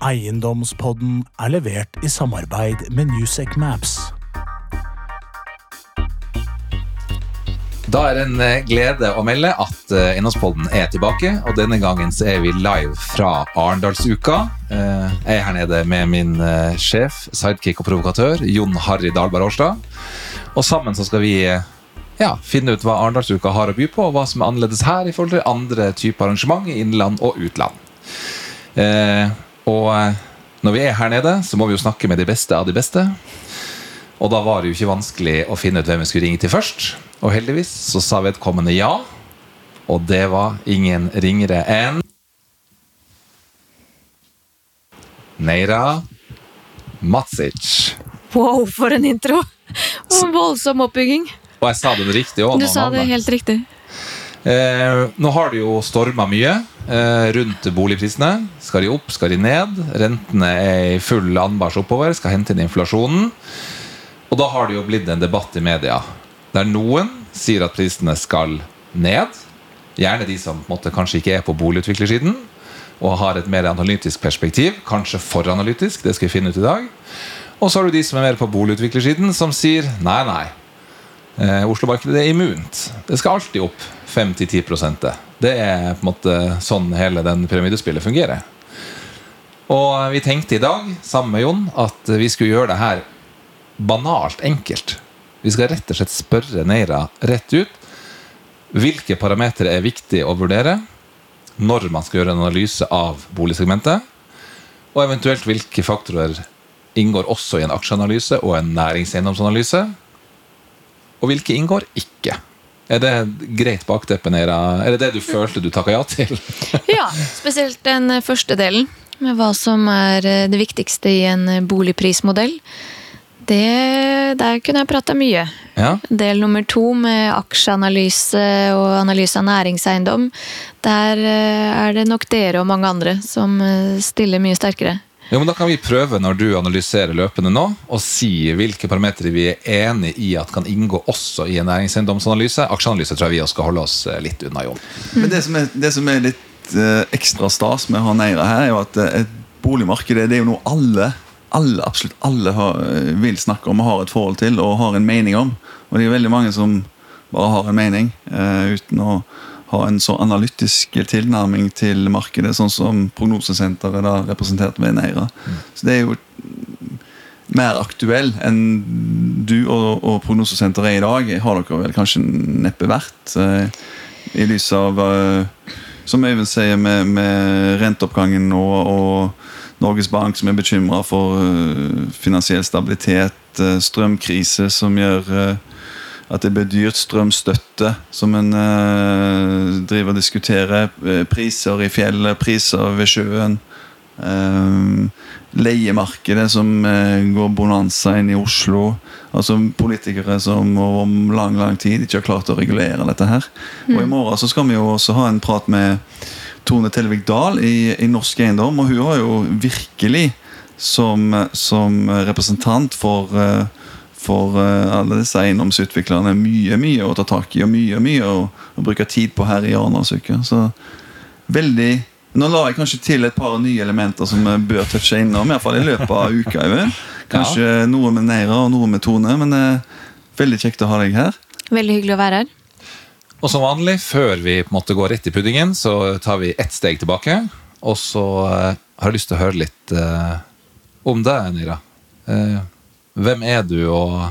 Eiendomspodden er levert i samarbeid med Newsec Maps. Da er det en eh, glede å melde at eh, Eiendomspodden er tilbake. Og denne gangen så er vi live fra Arendalsuka. Eh, Jeg er her nede med min sjef, sidekick og provokatør, Jon Harry Dahlberg Årstad. Og sammen så skal vi ja, finne ut hva Arendalsuka har å by på, og hva som er annerledes her i forhold til andre typer arrangement i innland og utland. Eh, og eh, når vi er her nede, så må vi jo snakke med de beste av de beste. Og da var det jo ikke vanskelig å finne ut hvem vi skulle ringe til først. Og heldigvis så sa vedkommende ja. Og det var ingen ringere enn Neira Matsic. Wow, for en intro! Og en voldsom oppbygging. Og jeg sa det riktig òg. Du sa det helt riktig. Eh, nå har det jo storma mye rundt boligprisene. Skal de opp, skal de ned? Rentene er i full anbars oppover, skal hente inn inflasjonen. Og da har det jo blitt en debatt i media der noen sier at prisene skal ned. Gjerne de som måte, kanskje ikke er på boligutviklersiden og har et mer analytisk perspektiv. Kanskje for analytisk, det skal vi finne ut i dag. Og så har du de som er mer på boligutviklersiden, som sier nei, nei. Eh, Oslo-markedet er immunt. Det skal alltid opp 5-10 Det er på en måte sånn hele den pyramidespillet fungerer. Og vi tenkte i dag, sammen med Jon, at vi skulle gjøre det her banalt enkelt. Vi skal rett og slett spørre Neira rett ut hvilke parametere er viktig å vurdere når man skal gjøre en analyse av boligsegmentet, og eventuelt hvilke faktorer inngår også i en aksjeanalyse og en næringseiendomsanalyse, og hvilke inngår ikke. Er det greit bakteppe, Neira? Er det det du følte du takka ja til? Ja, spesielt den første delen, med hva som er eh, det viktigste i en eh, boligprismodell. Det, der kunne jeg prata mye. Ja. Del nummer to med aksjeanalyse og analyse av næringseiendom. Der eh, er det nok dere og mange andre som stiller mye sterkere. Jo, men Da kan vi prøve når du analyserer løpende nå, og si hvilke parametere vi er enig i at kan inngå også i en næringseiendomsanalyse. Aksjeanalyse tror jeg vi også skal holde oss eh, litt unna, Jon. Men det som er, det som er litt eh, ekstra stas med å ha Neira her, er jo at eh, et boligmarked det er jo noe alle alle, absolutt alle har, vil snakke om og har et forhold til og har en mening om. Og det er veldig mange som bare har en mening uh, uten å ha en så analytisk tilnærming til markedet, sånn som prognosesenteret da, representert ved Neira. Så det er jo mer aktuell enn du og, og prognosesenteret er i dag, har dere vel kanskje neppe vært. eh, I lys av, eh, som Øyvind sier, med, med renteoppgangen nå og Norges Bank som er bekymra for eh, finansiell stabilitet, eh, strømkrise som gjør eh, at det blir dyrt, strømstøtte som en eh, driver og diskuterer, eh, priser i fjellet, priser ved sjøen. Eh, leiemarkedet som eh, går bonanza inn i Oslo. Altså Politikere som over lang lang tid ikke har klart å regulere dette her. Og I morgen så skal vi jo også ha en prat med Tone Tellevik Dahl i, i Norsk Eiendom. Og hun har jo virkelig som, som representant for eh, for eh, alle disse eiendomsutviklerne mye mye å ta tak i og mye mye å, å bruke tid på her i Arendalsuka. Så veldig Nå la jeg kanskje til et par nye elementer som vi bør touche innom, i hvert fall i løpet av uka. Øyvind. Kanskje noe med Neira og noe med Tone, men eh, veldig kjekt å ha deg her. Veldig hyggelig å være her. Og som vanlig, før vi på en måte går rett i puddingen, så tar vi ett steg tilbake. Og så eh, har jeg lyst til å høre litt eh, om deg, Nira. Eh, hvem er du, og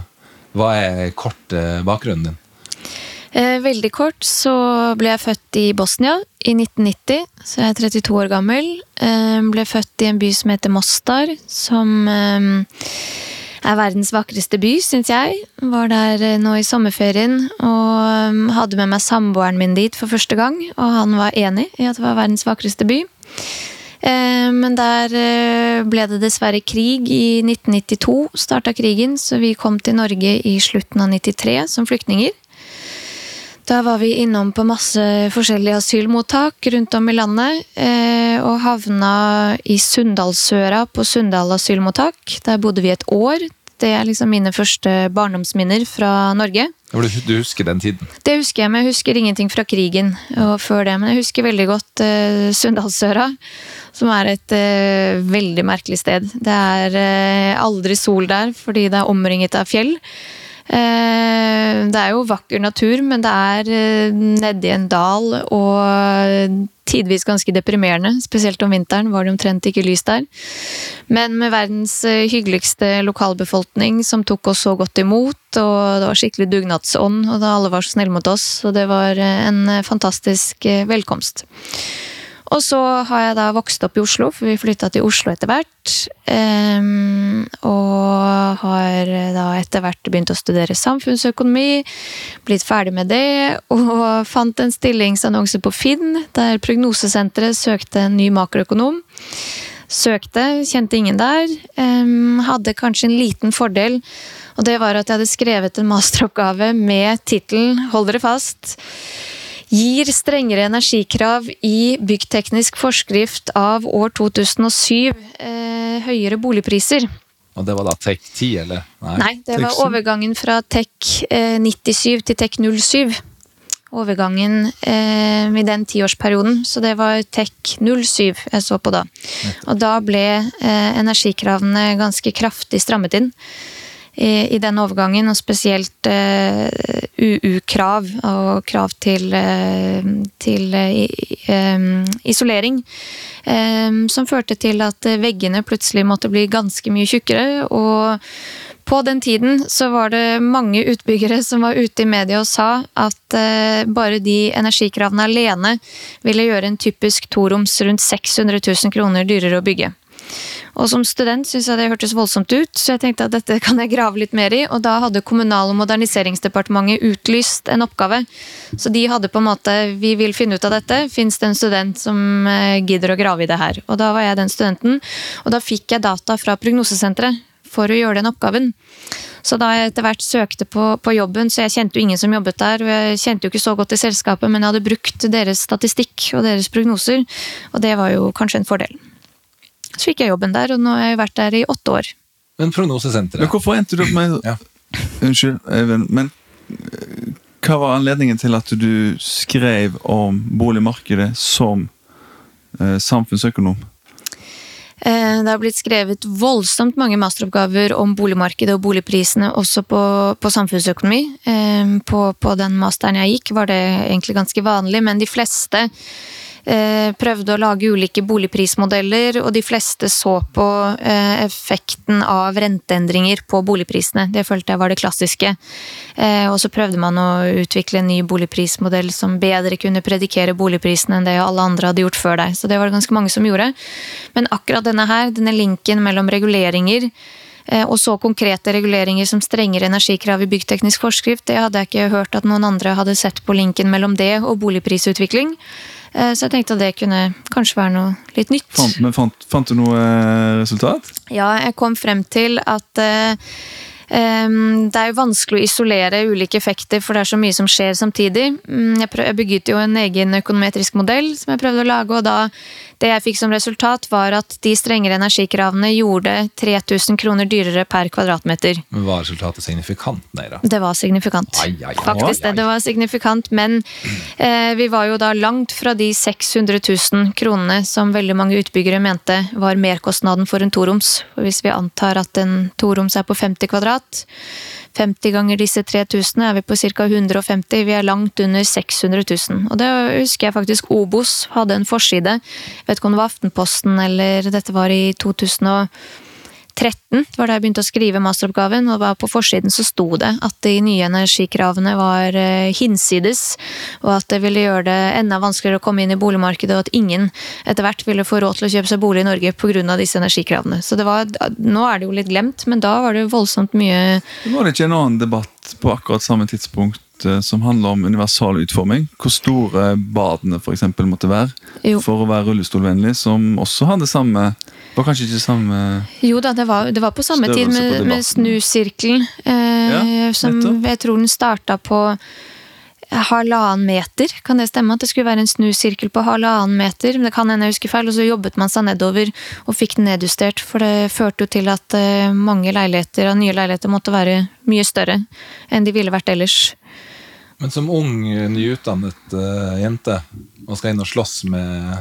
hva er kort eh, bakgrunnen din? Eh, veldig kort så ble jeg født i Bosnia i 1990, så jeg er 32 år gammel. Eh, ble født i en by som heter Mostar, som er verdens vakreste by, syns jeg. Var der nå i sommerferien og hadde med meg samboeren min dit for første gang, og han var enig i at det var verdens vakreste by. Eh, Men der eh, ble det dessverre krig i 1992, starta krigen, så vi kom til Norge i slutten av 93 som flyktninger. Da var vi innom på masse forskjellige asylmottak rundt om i landet, eh, og havna i Sunndalsøra på Sunndal asylmottak. Der bodde vi et år. Det er liksom mine første barndomsminner fra Norge. Du, du husker den tiden? Det husker jeg, men jeg husker ingenting fra krigen og før det. Men jeg husker veldig godt Sunndalsøra. Som er et eh, veldig merkelig sted. Det er eh, aldri sol der fordi det er omringet av fjell. Eh, det er jo vakker natur, men det er eh, nedi en dal og tidvis ganske deprimerende. Spesielt om vinteren var det omtrent ikke lys der. Men med verdens eh, hyggeligste lokalbefolkning som tok oss så godt imot, og det var skikkelig dugnadsånd, og da alle var så snille mot oss, og det var eh, en eh, fantastisk eh, velkomst. Og så har jeg da vokst opp i Oslo, for vi flytta til Oslo etter hvert. Um, og har da etter hvert begynt å studere samfunnsøkonomi, blitt ferdig med det, og fant en stillingsannonse på Finn der Prognosesenteret søkte en ny makroøkonom. Søkte, kjente ingen der. Um, hadde kanskje en liten fordel, og det var at jeg hadde skrevet en masteroppgave med tittelen, hold dere fast, gir strengere energikrav i byggteknisk forskrift av år 2007 eh, høyere boligpriser. Og det var da Tech 10, eller? Nei, det var overgangen fra Tech eh, 97 til Tech 07. Overgangen eh, i den tiårsperioden, så det var Tech 07 jeg så på da. Og da ble eh, energikravene ganske kraftig strammet inn i, i den overgangen, og spesielt eh, UU-krav og krav til, eh, til eh, eh, isolering. eh, som førte til at eh, veggene plutselig måtte bli ganske mye tjukkere. Og på den tiden så var det mange utbyggere som var ute i media og sa at eh, bare de energikravene alene ville gjøre en typisk toroms rundt 600 000 kroner dyrere å bygge. Og som student syntes jeg det hørtes voldsomt ut, så jeg tenkte at dette kan jeg grave litt mer i. Og da hadde Kommunal- og moderniseringsdepartementet utlyst en oppgave. Så de hadde på en måte Vi vil finne ut av dette. Fins det en student som eh, gidder å grave i det her? Og da var jeg den studenten. Og da fikk jeg data fra Prognosesenteret for å gjøre den oppgaven. Så da jeg etter hvert søkte på, på jobben, så jeg kjente jo ingen som jobbet der, og jeg kjente jo ikke så godt til selskapet, men jeg hadde brukt deres statistikk og deres prognoser, og det var jo kanskje en fordel. Så fikk jeg jobben der, og nå har jeg vært der i åtte år. Men Prognosesenteret Men hvorfor endte du opp med Ja. Unnskyld, Eivind, men eh, hva var anledningen til at du skrev om boligmarkedet som eh, samfunnsøkonom? Eh, Det har blitt skrevet voldsomt mange masteroppgaver om boligmarkedet og boligprisene, også på, på samfunnsøkonomi. Eh, På, på den masteren jeg gikk, var det egentlig ganske vanlig, men de fleste prøvde å lage ulike boligprismodeller, og de fleste så på eh, effekten av renteendringer på boligprisene. Det følte jeg var det klassiske. Eh, Og så prøvde man å utvikle en ny boligprismodell som bedre kunne predikere boligprisene enn det alle andre hadde gjort før deg. Så det var det ganske mange som gjorde. Men akkurat denne her, denne linken mellom reguleringer eh, og så konkrete reguleringer som strengere energikrav i byggteknisk forskrift, det hadde jeg ikke hørt at noen andre hadde sett på linken mellom det og boligprisutvikling. Eh, Så jeg tenkte at det kunne kanskje være noe litt nytt. Fant, men fant, fant du noe eh, resultat? Ja, jeg kom frem til at eh, det er jo vanskelig å isolere ulike effekter, for det er så mye som skjer samtidig. Mm, Jeg, prøv, jeg bygget jo en egen økonometrisk modell som jeg prøvde å lage, og da det jeg fikk som resultat, var at de strengere energikravene gjorde 3000 kroner dyrere per kvadratmeter. Men Var resultatet signifikant? Nei da. Det var signifikant. Ai, ai, ai, Faktisk det. Det var signifikant, men eh, vi var jo da langt fra de 600 000 kronene som veldig mange utbyggere mente var merkostnaden for en toroms. Hvis vi antar at en toroms er på 50 kvadrat, gigawatt. 50 ganger disse 3000 er vi på ca. 150. Vi er langt under 600 000. Og det husker jeg faktisk Obos hadde en forside. Jeg vet ikke om det var Aftenposten eller dette var i 2000 og 2013 var da jeg begynte å skrive masteroppgaven, og på forsiden så sto det at de nye energikravene var eh, hinsides, og at det ville gjøre det enda vanskeligere å komme inn i boligmarkedet, og at ingen etter hvert ville få råd til å kjøpe seg bolig i Norge pga. disse energikravene. Så var, nå er det jo litt glemt, men da var det voldsomt mye Det ikke en annen debatt på akkurat samme tidspunkt eh, som handler om universal utforming. Hvor store badene for eksempel, måtte være jo. for å være rullestolvennlig, som også har det samme var kanskje ikke samme Jo da, det var, det var på samme tid med, med snusirkelen, eh, Ja, som jeg tror den starta på halvannen meter. Kan det stemme? At det skulle være en snusirkel på halvannen meter? Men Det kan hende jeg husker feil. Og så jobbet man seg nedover og fikk den nedjustert. For det førte jo til at eh, mange leiligheter, av nye leiligheter måtte være mye større enn de ville vært ellers. Men som ung, nyutdannet uh, jente og skal inn og slåss med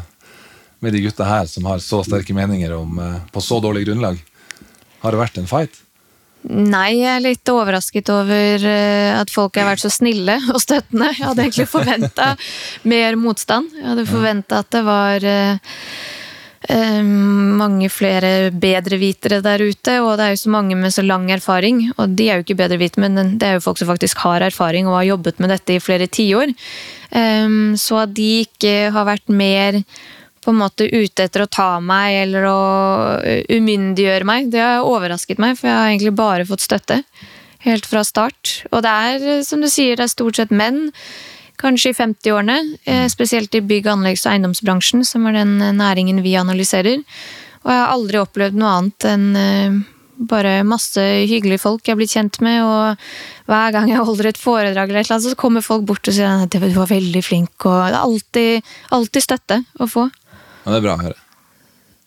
med de gutta her som har så sterke meninger om, eh, på så dårlig grunnlag? Har det vært en fight? Nei, jeg er litt overrasket over eh, at folk har vært så snille og støttende. Jeg hadde egentlig forventa mer motstand. Jeg hadde forventa at det var eh, mange flere bedrevitere der ute, og det er jo så mange med så lang erfaring. Og de er jo ikke bedrevitere, men det er jo folk som faktisk har erfaring og har jobbet med dette i flere tiår. Um, så at de ikke har vært mer på en måte ute etter å ta meg eller å uh, umyndiggjøre meg, det har overrasket meg, for jeg har egentlig bare fått støtte. Helt fra start. Og det er, som du sier, det er stort sett menn kanskje i 50-årene. eh, Spesielt i bygg-, anleggs- og eiendomsbransjen, som er den eh, næringen vi analyserer. Og jeg har aldri opplevd noe annet enn eh, bare masse hyggelige folk jeg har blitt kjent med. Og hver gang jeg holder et foredrag, eller et eller annet, så kommer folk bort og sier at du var veldig flink. Og det er alltid, alltid støtte å få. Ja, det er bra å høre.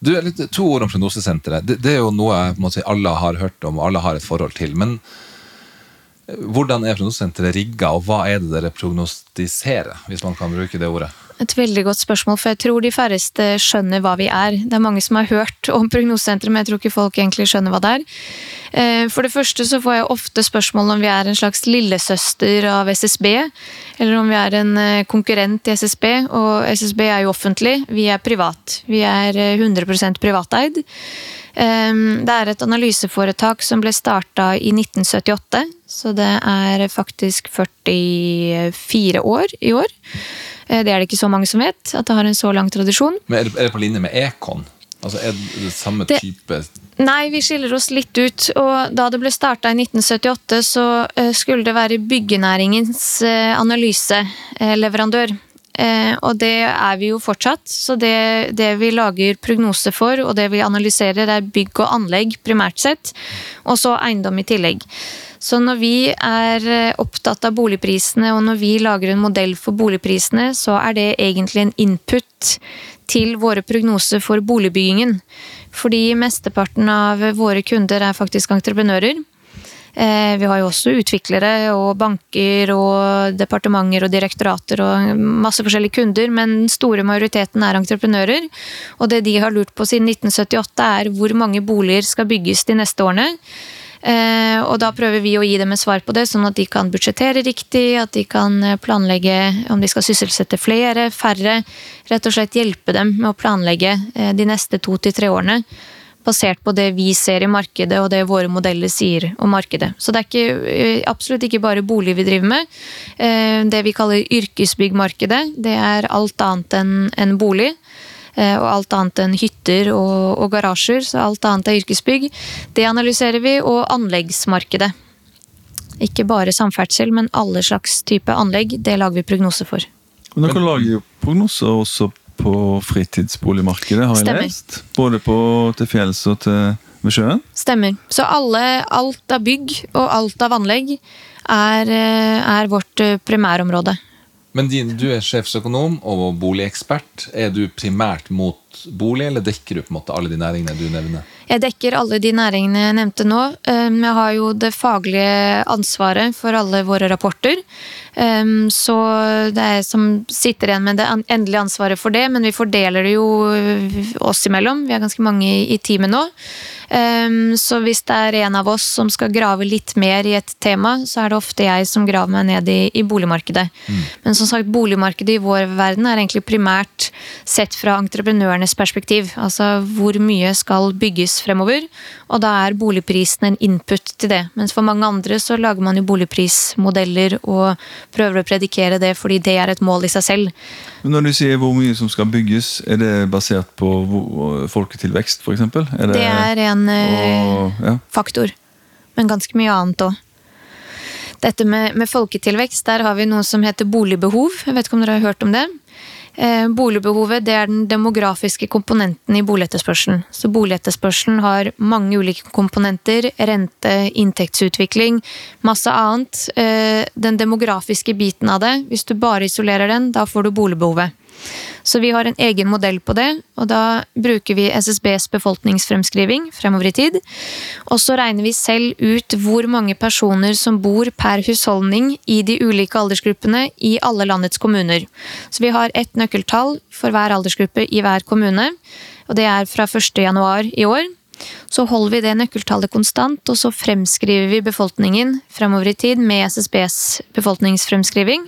Du, litt, To ord om prognosesenteret. Det, det er jo noe måte, alle har hørt om og alle har et forhold til. Men eh, hvordan er prognosesenteret rigga, og hva er det dere prognostiserer? hvis man kan bruke det ordet? Et veldig godt spørsmål, for jeg tror de færreste skjønner hva vi er. Det er mange som har hørt om prognosesenteret, men jeg tror ikke folk egentlig skjønner hva det er. Eh, For det første så får jeg ofte spørsmål om vi er en slags lillesøster av SSB, eller om vi er en eh, konkurrent i SSB. Og SSB er jo offentlig, vi er privat. Vi er eh, 100 privateid. Eh, Det er et analyseforetak som ble starta i 1978, så det er faktisk 44 år i år. Eh, Det er det ikke så mange som vet, at det har en så lang tradisjon. Men er det, er det på linje med Econ? Altså Er det det samme Det- type Nei, vi skiller oss litt ut. Og da det ble starta i 1978, så eh, skulle det være byggenæringens eh, analyseleverandør. Eh, Og det er vi jo fortsatt. Så det, det vi lager prognose for, og det vi analyserer, er bygg og anlegg primært sett. Og så eiendom i tillegg. Så når vi er eh, opptatt av boligprisene, og når vi lager en modell for boligprisene, så er det egentlig en input til våre prognoser for boligbyggingen. Fordi mesteparten av våre kunder er faktisk entreprenører. Eh, Vi har jo også utviklere og banker og departementer og direktorater og masse forskjellige kunder, men den store majoriteten er entreprenører. Og det de har lurt på siden 1978 er hvor mange boliger skal bygges de neste årene. Eh, Og da prøver vi å gi dem et svar på det, sånn at de kan budsjettere riktig, at de kan planlegge om de skal sysselsette flere, færre. Rett og slett hjelpe dem med å planlegge eh, de neste to til tre årene. Basert på det vi ser i markedet og det våre modeller sier om markedet. Så det er ikke, eh, absolutt ikke bare bolig vi driver med. Eh, Det vi kaller yrkesbyggmarkedet, det er alt annet enn bolig. eh, Og alt annet enn hytter og, og garasjer, så alt annet er yrkesbygg. Det analyserer vi, og anleggsmarkedet. Ikke bare samferdsel, men alle slags type anlegg. Det lager vi prognoser for. Men dere lager jo prognoser også på fritidsboligmarkedet, har jeg lest. Både på, til fjells og til ved sjøen. Stemmer. Så alle, alt av bygg og alt av anlegg er, eh, er vårt eh, primærområde. Men din, du er sjefsøkonom og boligekspert. Er du primært mot bolig, eller dekker du på en måte alle de næringene du nevner? Jeg dekker alle de næringene jeg nevnte nå. Um, Jeg har jo det faglige ansvaret for alle våre rapporter. Um, Så det er jeg som sitter igjen med det endelige ansvaret for det, men vi fordeler det jo uh, oss imellom. Vi er ganske mange i teamet nå. Um, Så hvis det er en av oss som skal grave litt mer i et tema, så er det ofte jeg som graver meg ned i, i boligmarkedet. Men som sagt, boligmarkedet i vår verden er egentlig primært sett fra entreprenørenes perspektiv. Altså hvor mye skal bygges fremover, og da er boligprisen en input til det. Mens for mange andre så lager man jo boligprismodeller og prøver å predikere det fordi det er et mål i seg selv. Men når du sier hvor mye som skal bygges, er det basert på folketilvekst, f.eks.? Det er en eh, og, ja. faktor, men ganske mye annet òg. Dette med, med folketilvekst, der har vi noe som heter boligbehov. Jeg vet ikke om dere har hørt om det? Eh, boligbehovet det er den demografiske komponenten i boligetterspørselen. Så boligetterspørselen har mange ulike komponenter. Rente, inntektsutvikling, masse annet. Eh, den demografiske biten av det, hvis du bare isolerer den, da får du boligbehovet. Så vi har en egen modell på det, og da bruker vi SSBs befolkningsfremskriving fremover i tid. Og så regner vi selv ut hvor mange personer som bor per husholdning i de ulike aldersgruppene i alle landets kommuner. Så vi har ett nøkkeltall for hver aldersgruppe i hver kommune, og det er fra 1. januar i år. Så holder vi det nøkkeltallet konstant, og så fremskriver vi befolkningen fremover i tid med SSBs befolkningsfremskriving.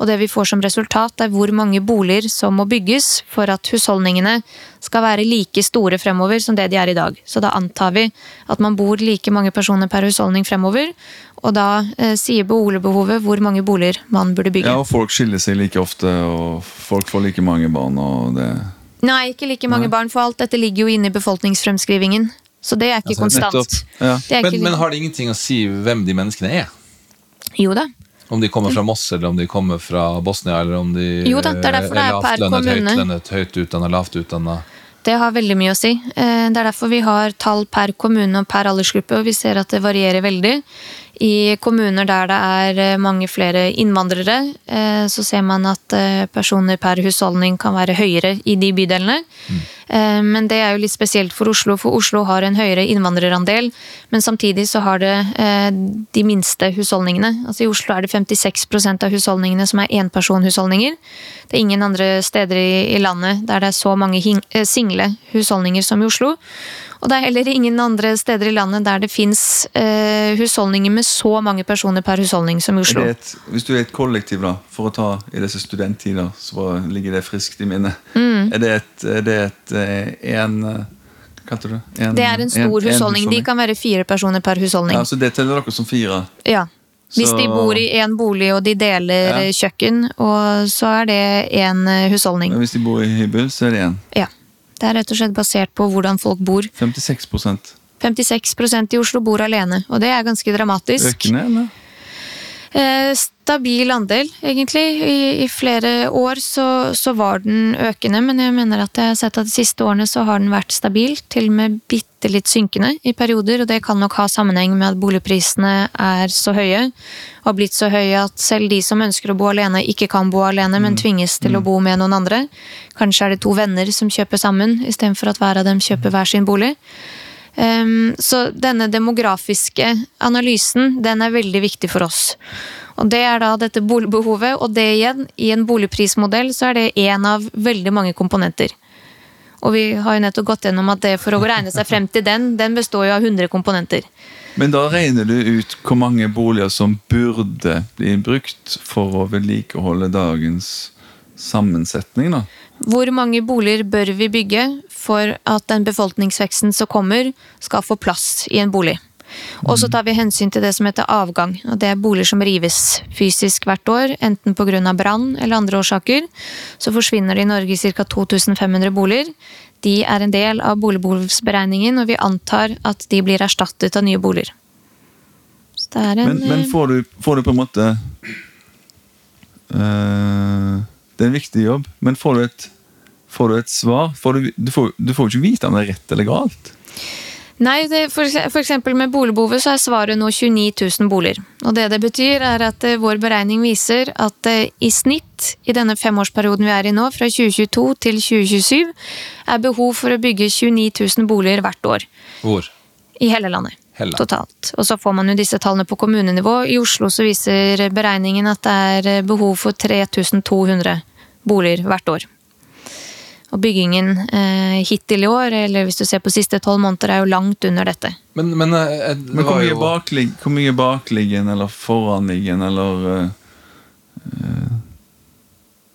Og det vi får som resultat, er hvor mange boliger som må bygges for at husholdningene skal være like store fremover som det de er i dag. Så da antar vi at man bor like mange personer per husholdning fremover. Og da eh, sier boligbehovet hvor mange boliger man burde bygge. Ja, og folk skiller seg like ofte, og folk får like mange barn. og det... Nei, ikke like mange Nei. barn, for alt dette ligger jo inne i befolkningsfremskrivingen. Så det er ikke Altså, konstant. ja. Er Men, ikke men har det ingenting å si hvem de menneskene er? Jo da. Om de kommer fra Moss, eller om de kommer fra Bosnia, eller om de Jo da, det er derfor det er per kommune. høyt utdanna, lavt utdanna. Det har veldig mye å si. Eh, Det er derfor vi har tall per kommune og per aldersgruppe, og vi ser at det varierer veldig. I kommuner der det er eh, mange flere innvandrere, eh, så ser man at eh, personer per husholdning kan være høyere i de bydelene. Eh, Men det er jo litt spesielt for Oslo, for Oslo har en høyere innvandrerandel. Men samtidig så har det eh, de minste husholdningene. Altså I Oslo er det 56% av husholdningene som er enpersonhusholdninger. Det er ingen andre steder i, landet der det er så mange eh, single husholdninger som i Oslo. Og det er heller ingen andre steder i landet der det fins eh, husholdninger med så mange personer per husholdning som i Oslo. det et, hvis du er et kollektiv, da, for å ta i disse studenttider, så ligger det friskt i minnet. Mm. Er det et, er det et eh, en eh, Hva kalte det? En- Det er en stor husholdning. De kan være fire personer per husholdning. Ja, Så det teller dere som fire? Ja. Hvis Så- de bor i én bolig og de deler Ja. eh, kjøkken, og så er det én husholdning. Men hvis de bor i hybel, så er det én. Ja. Det er rett og slett basert på hvordan folk bor. 56% 56% i Oslo bor alene, og det er ganske dramatisk. Økende, eller? Eh, stabil andel, egentlig. I, i flere år så, så var den økende, men jeg mener at jeg har sett at de siste årene så har den vært stabil, til og med bitte litt synkende i perioder, og det kan nok ha sammenheng med at boligprisene er så høye, og har blitt så høye at selv de som ønsker å bo alene, ikke kan bo alene, men tvinges til å bo med noen andre. Kanskje er det to venner som kjøper sammen, istedenfor at hver av dem kjøper hver sin bolig. Ehm, så denne demografiske analysen, den er veldig viktig for oss. Og det er da dette boligbehovet, og det igjen, i en boligprismodell så er det én av veldig mange komponenter. Og vi har jo nettopp gått gjennom at det for å regne seg frem til den, den består jo av 100 komponenter. Men da regner du ut hvor mange boliger som burde bli brukt for å vedlikeholde dagens sammensetning, da? Hvor mange boliger bør vi bygge for at den befolkningsveksten som kommer, skal få plass i en bolig? Og så tar vi hensyn til det som heter avgang. og Det er boliger som rives fysisk hvert år, enten pga. brann eller andre årsaker. Så forsvinner det i Norge ca. 2500 boliger. De er en del av boligbehovsberegningen, og vi antar at de blir erstattet av nye boliger. Er en Men, men får, du, får du på en måte øh, Det er en viktig jobb, men får du et, får du et svar? Får du, du, får, du får ikke vite om det er rett eller galt. Nei, det, for, for eksempel med boligbehovet så er svaret nå 29 000 boliger. Og det det betyr er at eh, vår beregning viser at eh, i snitt i denne femårsperioden vi er i nå, fra 2022 til 2027, er behov for å bygge 29 000 boliger hvert år. Hvor? I hele landet. Hele. Totalt. Og så får man jo disse tallene på kommunenivå. I Oslo så viser beregningen at det er eh, behov for 3200 boliger hvert år. Og byggingen eh, hittil i år, eller hvis du ser på siste tolv måneder, er jo langt under dette. Men, men, eh, det Men hvor mye, jo baklig, hvor mye bakliggende eller foranliggende eller eh, eh,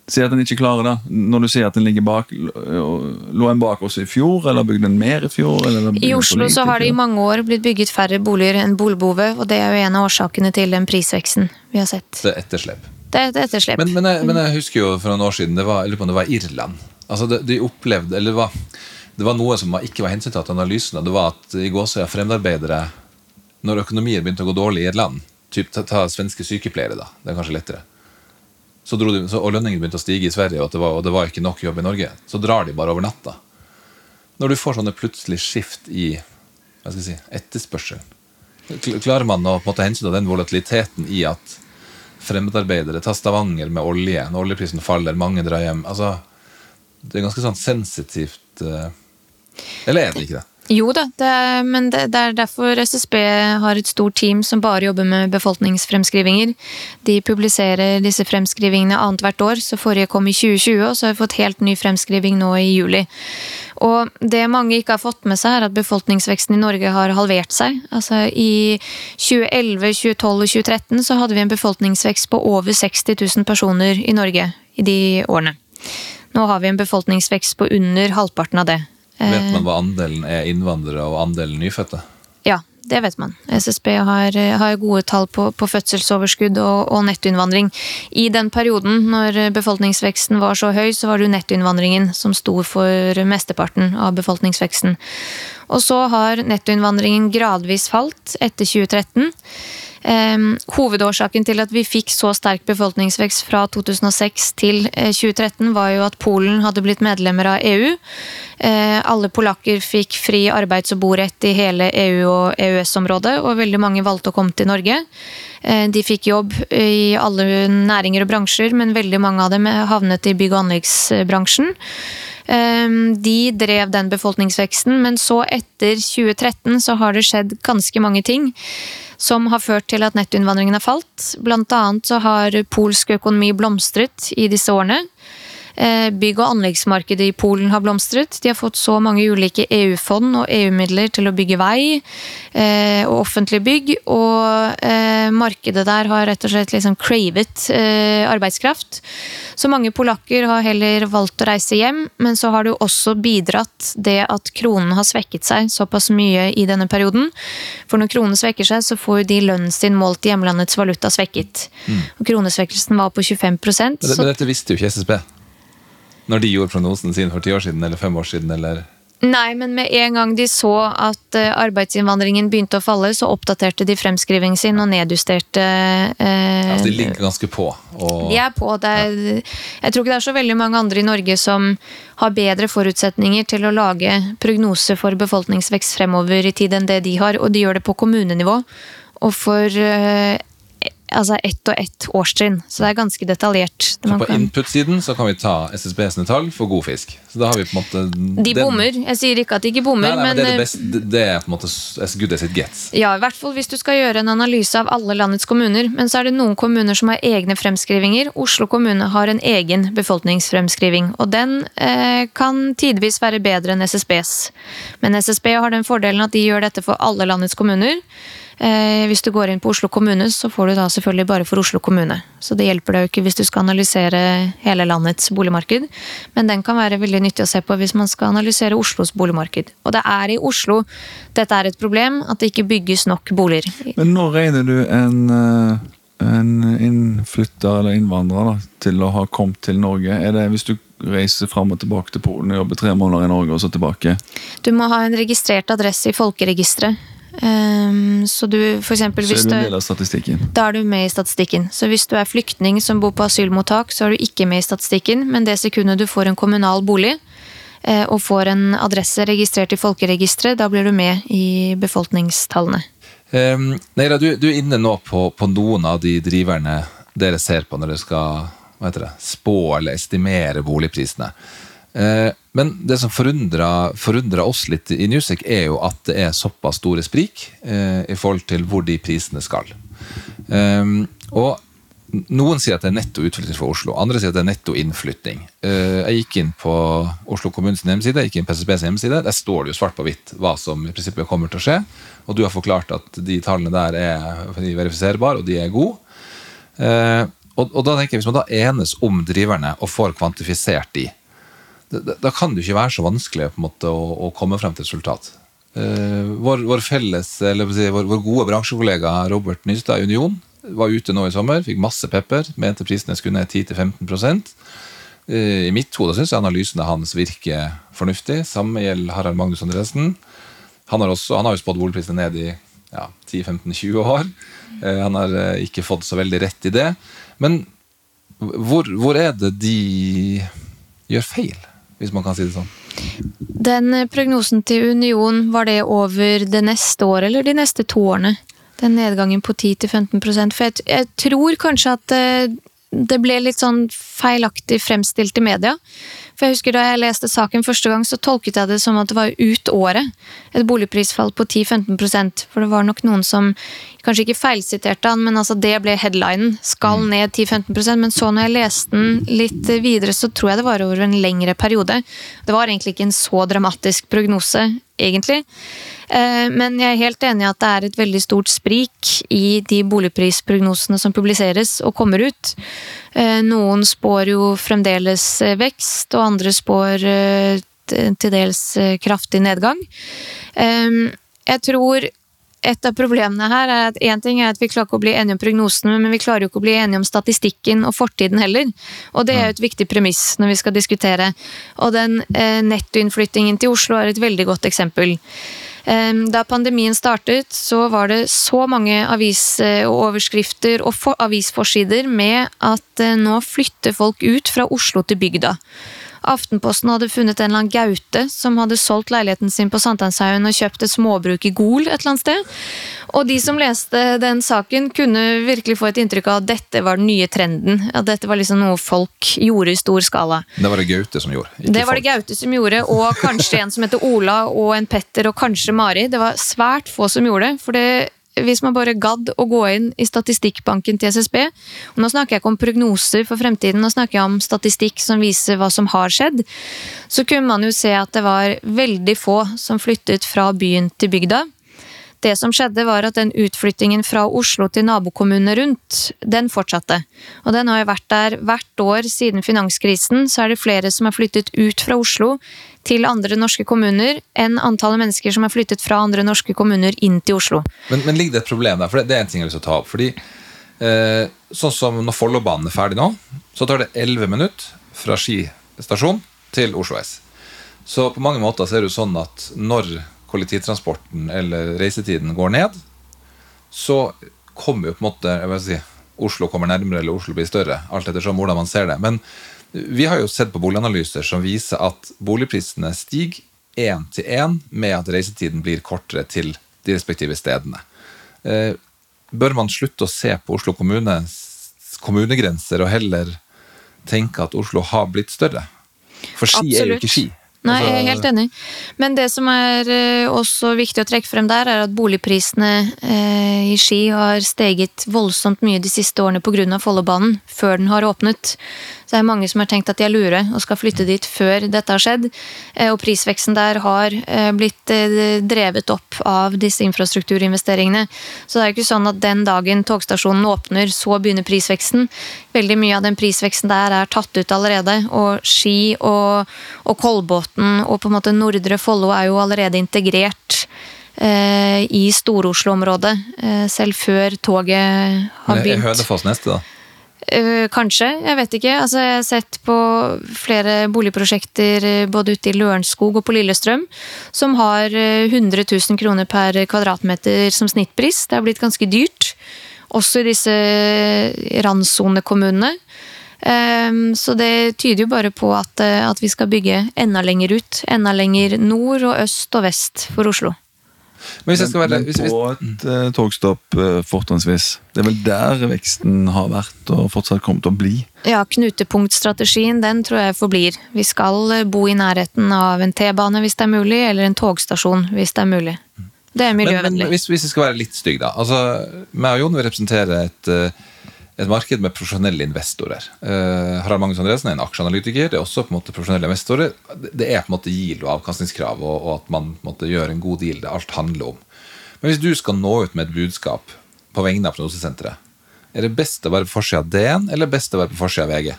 Si at en ikke klarer det. Når du sier at en ligger bak Lå en bak oss i fjor, eller bygde en mer i fjor? Eller I Oslo så har det i mange år blitt bygget færre boliger enn Bolbove, og det er jo en av årsakene til den prisveksten vi har sett. det er etterslep. Det er et etterslep. Men, men, jeg, men jeg husker jo for noen år siden, det var, jeg lurer på om det var Irland. Altså de, De opplevde, eller det var, det var noe som ikke var hensyntatt til analysen. og Det var at i Gåsøya fremmedarbeidere, når økonomien begynte å gå dårlig i et land, typ, ta, ta svenske sykepleiere, da, det er kanskje lettere, så de, så, og lønningen begynte å stige i Sverige, og, det var, og det var ikke nok jobb i Norge, så drar de bare over natta. Når du får sånne plutselig skift i hva skal jeg si, etterspørselen, klarer man å på en måte hensynta den volatiliteten i at fremmedarbeidere. tar Stavanger med olje. Når oljeprisen faller, mange drar hjem. Altså, det er ganske sånn sensitivt eh, Eller er det ikke det? Jo da, det er, men det, det er derfor SSB har et stort team som bare jobber med befolkningsfremskrivinger. De publiserer disse fremskrivingene annethvert år, så forrige kom i 2020, og så har vi fått helt ny fremskriving nå i juli. Og det mange ikke har fått med seg, er at befolkningsveksten i Norge har halvert seg. Altså I 2011, 2012 og 2013 så hadde vi en befolkningsvekst på over 60 000 personer i Norge i de årene. Nå har vi en befolkningsvekst på under halvparten av det. Vet man hva andelen er innvandrere og andelen nyfødte? Ja, det vet man. SSB har, har gode tall på, på fødselsoverskudd og, og, nettoinnvandring. I den perioden når befolkningsveksten var så høy, så var det jo nettoinnvandringen som sto for mesteparten av befolkningsveksten. Og så har nettoinnvandringen gradvis falt etter 2013. Um, hovedårsaken til at vi fikk så sterk befolkningsvekst fra 2006 til 2013, eh, var jo at Polen hadde blitt medlemmer av EU. Eh, alle polakker fikk fri arbeids- og borett i hele EU- og EØS-området, og veldig mange valgte å komme til Norge. Uh, de fikk jobb i alle næringer og bransjer, men veldig mange av dem havnet i bygg- og anleggsbransjen. De drev den befolkningsveksten, men så etter 2013 så har det skjedd ganske mange ting som har ført til at nettinnvandringen har falt. Blant annet så har polsk økonomi blomstret i disse årene. Eh, bygg- og anleggsmarkedet i Polen har blomstret. De har fått så mange ulike EU-fond og EU-midler til å bygge vei eh, og offentlige bygg. Og eh, markedet der har rett og slett liksom cravet arbeidskraft. Så mange polakker har heller valgt å reise hjem, men så har det jo også bidratt det at kronen har svekket seg såpass mye i denne perioden. For når kronen svekker seg, så får jo de lønnen sin målt i hjemlandets valuta svekket. Mm. Og kronesvekkelsen var på 25 men, det, men dette visste jo ikke SSB? Når de gjorde prognosen sin for ti år siden eller fem år siden? eller... Nei, men med en gang de så at eh, arbeidsinnvandringen begynte å falle, så oppdaterte de fremskrivingen sin og nedjusterte eh, Altså de ligger ganske på? Og, de er på. Er, ja. Jeg tror ikke det er så veldig mange andre i Norge som har bedre forutsetninger til å lage prognose for befolkningsvekst fremover i tid enn det de har, og de gjør det på kommunenivå. Og for eh, altså ett og ett årstrinn. Så det er ganske detaljert. Så på input-siden så kan vi ta SSB sine tall for god fisk. Så da har vi på en måte De bommer. Jeg sier ikke at de ikke bommer, nei, nei, men, men det, er det, beste, det, er på en måte good as it gets. Ja, i hvert fall hvis du skal gjøre en analyse av alle landets kommuner. Men så er det noen kommuner som har egne fremskrivinger. Oslo kommune har en egen befolkningsfremskriving, og den eh, kan tidvis være bedre enn SSBs. Men SSB har den fordelen at de gjør dette for alle landets kommuner. Eh, hvis du går inn på Oslo kommune, så får du da selvfølgelig bare for Oslo kommune. Så det hjelper deg jo ikke hvis du skal analysere hele landets boligmarked. Men den kan være veldig nyttig å se på hvis man skal analysere Oslos boligmarked. Og det er i Oslo dette er et problem, at det ikke bygges nok boliger. Men nå regner du en, eh, en innflytter eller innvandrer da, til å ha kommet til Norge? Er det hvis du reiser fram og tilbake til Polen og jobber tre måneder i Norge og så tilbake? Du må ha en registrert adresse i folkeregisteret. Um, så du, for eksempel, så er du en del av statistikken? Da er du med i statistikken. Så hvis du er flyktning som bor på asylmottak, så er du ikke med i statistikken, men det sekundet du får en kommunal bolig uh, og får en adresse registrert i folkeregisteret, da blir du med i befolkningstallene. Um, Neira, du, du, er inne nå på, på, noen av de driverne dere ser på når dere skal hva heter det, spå eller estimere boligprisene. Uh, men det som forundrer oss litt i Newsec, er jo at det er såpass store sprik eh, i forhold til hvor de prisene skal. Um, og noen sier at det er netto utflytting fra Oslo, andre sier at det er netto innflytting. Uh, jeg gikk inn på Oslo kommunes hjemmeside, jeg gikk inn på SSBs hjemmeside. Der står det jo svart på hvitt hva som i prinsippet kommer til å skje. Og du har forklart at de tallene der er verifiserbare, og de er gode. Uh, og, og, da tenker jeg, Hvis man da enes om driverne og får kvantifisert de, da kan det jo ikke være så vanskelig måte, å, å, komme frem til et resultat. Uh, vår, vår, felles, si, vår, vår, gode bransjekollega Robert Nystad i Union var ute nå i sommer, fikk masse pepper, mente prisene skulle ned 10-15 uh, I mitt hode syns jeg analysene hans virker fornuftig. Samme gjelder Harald Magnus Andresen. Han har, også, han har jo spådd boligprisene ned i ja, 10-15-20 år. Uh, han har ikke fått så veldig rett i det. Men hvor, hvor er det de gjør feil? Hvis man kan si det sånn. Den eh, prognosen til Union, var det over det neste året eller de neste to årene? Den nedgangen på 10-15 For jeg, jeg, tror kanskje at eh, det ble litt sånn feilaktig fremstilt i media. For jeg husker Da jeg leste saken første gang, så tolket jeg det som at det var ut året. Et boligprisfall på 10-15% For det var nok noen som kanskje ikke feilsiterte han, men altså det ble headlinen. Skal Mm. ned 10-15% Men så når jeg leste den litt videre, så tror jeg det var over en lengre periode. Det var egentlig ikke en så dramatisk prognose, egentlig. Eh, Men jeg er helt enig i at det er et veldig stort sprik i de boligprisprognosene som publiseres og kommer ut. Eh, Noen spår jo fremdeles eh, vekst, og andre spår til dels kraftig nedgang. Jeg tror et av problemene her er at en ting er at vi klarer ikke å bli enige om prognosene, men vi klarer jo ikke å bli enige om statistikken og fortiden heller. Og det er jo et viktig premiss når vi skal diskutere. Og den eh, nettoinnflyttingen til Oslo er et veldig godt eksempel. Eh, Da pandemien startet, så var det så mange avisoverskrifter og for- avisforsider med at eh, nå flytter folk ut fra Oslo til bygda. Aftenposten hadde funnet en eller annen Gaute som hadde solgt leiligheten sin på Sankthanshaugen og kjøpt et småbruk i Gol et eller annet sted. Og de som leste den saken, kunne virkelig få et inntrykk av at dette var den nye trenden. At dette var liksom noe folk gjorde i stor skala. Det var det Gaute som gjorde. Det var det. Gaute som gjorde, og kanskje en som heter Ola, og en Petter, og kanskje Mari. Det var svært få som gjorde det. for det hvis man bare gadd å gå inn i statistikkbanken til SSB og Nå snakker jeg ikke om prognoser for fremtiden, nå snakker jeg om statistikk som viser hva som har skjedd. Så kunne man jo se at det var veldig få som flyttet fra byen til bygda. Det som skjedde var at den utflyttingen fra Oslo til nabokommunene rundt, den fortsatte. Og den har jo vært der hvert år siden finanskrisen, så er det flere som har flyttet ut fra Oslo til andre norske kommuner enn antallet mennesker som har flyttet fra andre norske kommuner inn til Oslo. Men, men ligger det et problem der? For det, det er en ting jeg å ta opp. Fordi eh, sånn som når Follobanen er ferdig nå, så tar det 11 minutter fra Ski stasjon til Oslo S. Så på mange måter så er det jo sånn at når kollektivtransporten eller reisetiden går ned, så kommer jo på en måte jeg vil si, Oslo kommer nærmere eller Oslo blir større, alt ettersom hvordan man ser det. Men vi har jo sett på boliganalyser som viser at boligprisene stiger én til én med at reisetiden blir kortere til de respektive stedene. Eh, Bør man slutte å se på Oslo kommunes kommunegrenser og heller tenke at Oslo har blitt større? For Ski er jo ikke Ski. Nei, Altså- jeg er helt enig. Men det som er eh, også viktig å trekke frem der, er at boligprisene eh, i Ski har steget voldsomt mye de siste årene pga. Follobanen, før den har åpnet. Så det er mange som har tenkt at de er lure og skal flytte dit før dette har skjedd. Eh, og prisveksten der har eh, blitt eh, drevet opp av disse infrastrukturinvesteringene. Så det er jo ikke sånn at den dagen togstasjonen åpner, så begynner prisveksten. Veldig mye av den prisveksten der er tatt ut allerede. Og Ski og, og Kolbotn og på en måte Nordre Follo er jo allerede integrert i Stor-Oslo-området. Selv før toget har Men er begynt. Hønefoss neste, da? Eh, kanskje, jeg vet ikke. Altså, jeg har sett på flere boligprosjekter eh, både ute i Lørenskog og på Lillestrøm som har eh, 100 000 kroner per kvadratmeter som snittpris. Det har blitt ganske dyrt. Også i disse randsonekommunene. Ehm, Så det tyder jo bare på at, eh, at vi skal bygge enda lenger ut. Enda lenger nord og øst og vest for Oslo. Men hvis jeg skal være Men hvis, hvis, på et uh, togstopp uh, fortrinnsvis. Det er vel der veksten har vært og fortsatt kommer til å bli. Ja, knutepunktstrategien den tror jeg forblir. Vi skal eh, bo i nærheten av en T-bane hvis det er mulig, eller en togstasjon hvis det er mulig. Det er men, men miljøvennlig. hvis, hvis jeg skal være litt stygg, da. Altså, meg og Jon vil representere et, eh, et marked med profesjonelle investorer. Uh, Harald Magnus Andresen er en aksjeanalytiker. Det er også på en måte profesjonelle investorer. Det- er på en måte GIL og avkastningskrav, og, og at man på en måte gjør en god deal. Det alt handler om. Men hvis du skal nå ut med et budskap på vegne av Prognosesenteret, er det best å være på forsida av DN eller best å være på forsida av VG?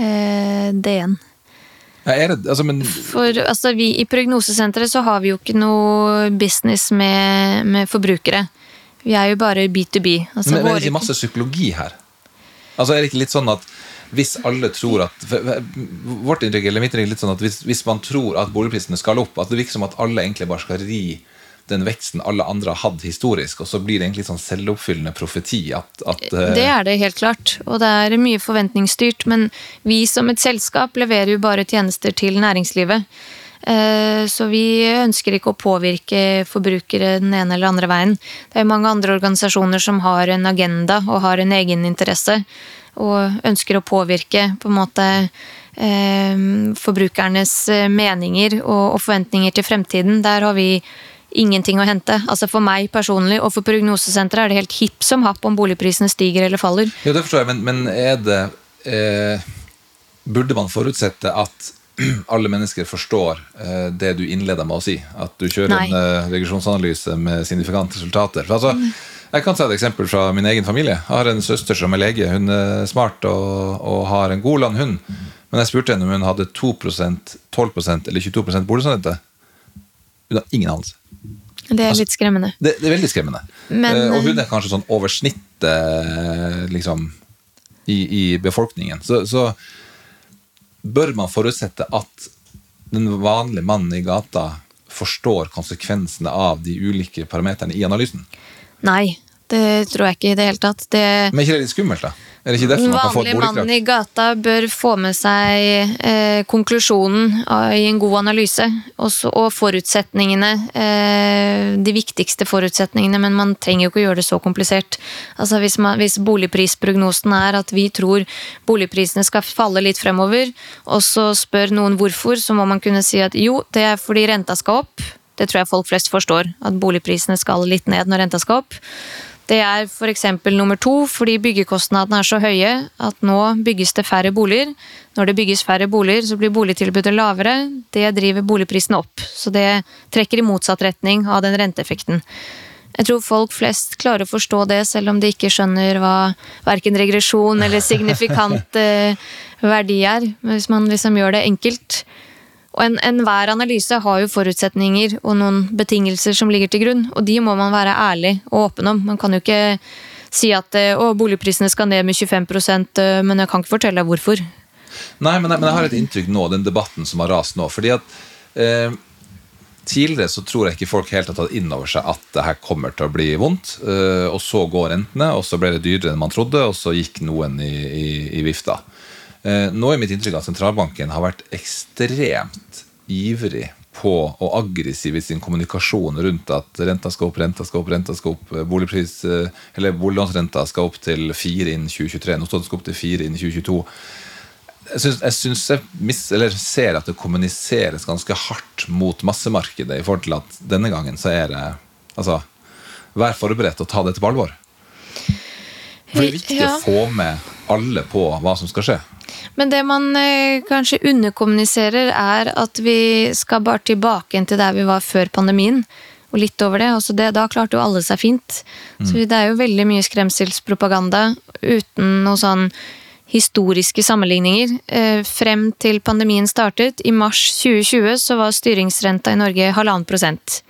Eh, DN. Ja, er det, altså, men, For altså, vi, I Prognosesenteret så har vi jo ikke noe business med, med forbrukere. Vi er jo bare B2B. Altså, men, men er det ikke masse psykologi her? Altså, er det ikke litt sånn at hvis alle tror at Vårt inntrykk eller mitt inntrykk er litt sånn at hvis, hvis man tror at boligprisene skal opp, at det virker som at alle egentlig bare skal ri den veksten alle andre har hatt historisk, og så blir det egentlig sånn selvoppfyllende profeti at, at eh, Det er det helt klart, og det er mye forventningsstyrt. Men vi som et selskap leverer jo bare tjenester til næringslivet. Eh, Så vi ønsker ikke å påvirke forbrukere den ene eller andre veien. Det er mange andre organisasjoner som har en agenda og har en egeninteresse. Og ønsker å påvirke på en måte eh, forbrukernes eh, meninger og, forventninger til fremtiden. Der har vi ingenting å hente. Altså For meg personlig og for prognosesenteret er det helt hipp som happ om boligprisene stiger eller faller. Jo, det forstår jeg, men, men er det eh, Burde man forutsette at alle mennesker forstår eh, det du innleder med å si? At du kjører Nei. en eh, regresjonsanalyse med signifikante resultater? For altså, Jeg kan ta et eksempel fra min egen familie. Jeg har en søster som er lege. Hun er smart og, og har en god landhund. Men jeg spurte henne om hun hadde 2% 12% eller 22 boligrente. Hun har ingen anelse. Det er Altså- litt skremmende. Det, det er veldig skremmende. Men, Eh, og hun er kanskje sånn over snittet eh, liksom, i, i befolkningen. Så, så bør man forutsette at den vanlige mannen i gata forstår konsekvensene av de ulike parameterne i analysen. Nei, det tror jeg ikke i det hele tatt. Det, Men er ikke det litt skummelt, da? Er det ikke derfor man kan få et vanlige Vanlig mann i gata bør få med seg eh, konklusjonen i en god analyse, også, og forutsetningene. Eh, de viktigste forutsetningene, men man trenger jo ikke å gjøre det så komplisert. Altså hvis, man, hvis boligprisprognosen er at vi tror boligprisene skal falle litt fremover, og så spør noen hvorfor, så må man kunne si at jo, det er fordi renta skal opp. Det tror jeg folk flest forstår, at boligprisene skal litt ned når renta skal opp. Det er f.eks. nummer to fordi byggekostnadene er så høye at nå bygges det færre boliger. Når det bygges færre boliger, så blir boligtilbudet lavere. Det driver boligprisene opp. Så det trekker i motsatt retning av den renteeffekten. Jeg tror folk flest klarer å forstå det, selv om de ikke skjønner hva verken regresjon eller signifikant eh, verdi er. Men Hvis man liksom gjør det enkelt. Og en- Enhver analyse har jo forutsetninger og noen betingelser som ligger til grunn, og de må man være ærlig og åpen om. Man kan jo ikke si at eh, å, boligprisene skal ned med 25 eh, men jeg kan ikke fortelle deg hvorfor. Nei, men jeg, men jeg har et inntrykk nå, den debatten som har rast nå. fordi at eh, Tidligere så tror jeg ikke folk helt har tatt inn over seg at det her kommer til å bli vondt. eh, og så går rentene, og så ble det dyrere enn man trodde, og så gikk noen i, i, i vifta. Eh, nå er mitt inntrykk at sentralbanken har vært ekstremt ivrig på og aggressiv i sin kommunikasjon rundt at renta skal opp, renta skal opp, renta skal opp, eh, boligpris, eh, eller boliglånsrenta skal opp til 4 innen 2023. Nå står det skal opp til 4 innen 2022 jeg synes, jeg, synes jeg mis, eller ser at det kommuniseres ganske hardt mot massemarkedet i forhold til at denne gangen så er det Altså, vær forberedt og ta dette på alvor. For det er viktig Ja. å få med alle på hva som skal skje. Men det man eh, kanskje underkommuniserer, er at vi skal bare tilbake til der vi var før pandemien. Og litt over det. Også det da klarte jo alle seg fint. Så det er jo veldig mye skremselspropaganda uten noe sånn historiske sammenligninger. Eh, frem til pandemien startet, i mars 2020, så var styringsrenta i Norge halvannen prosent.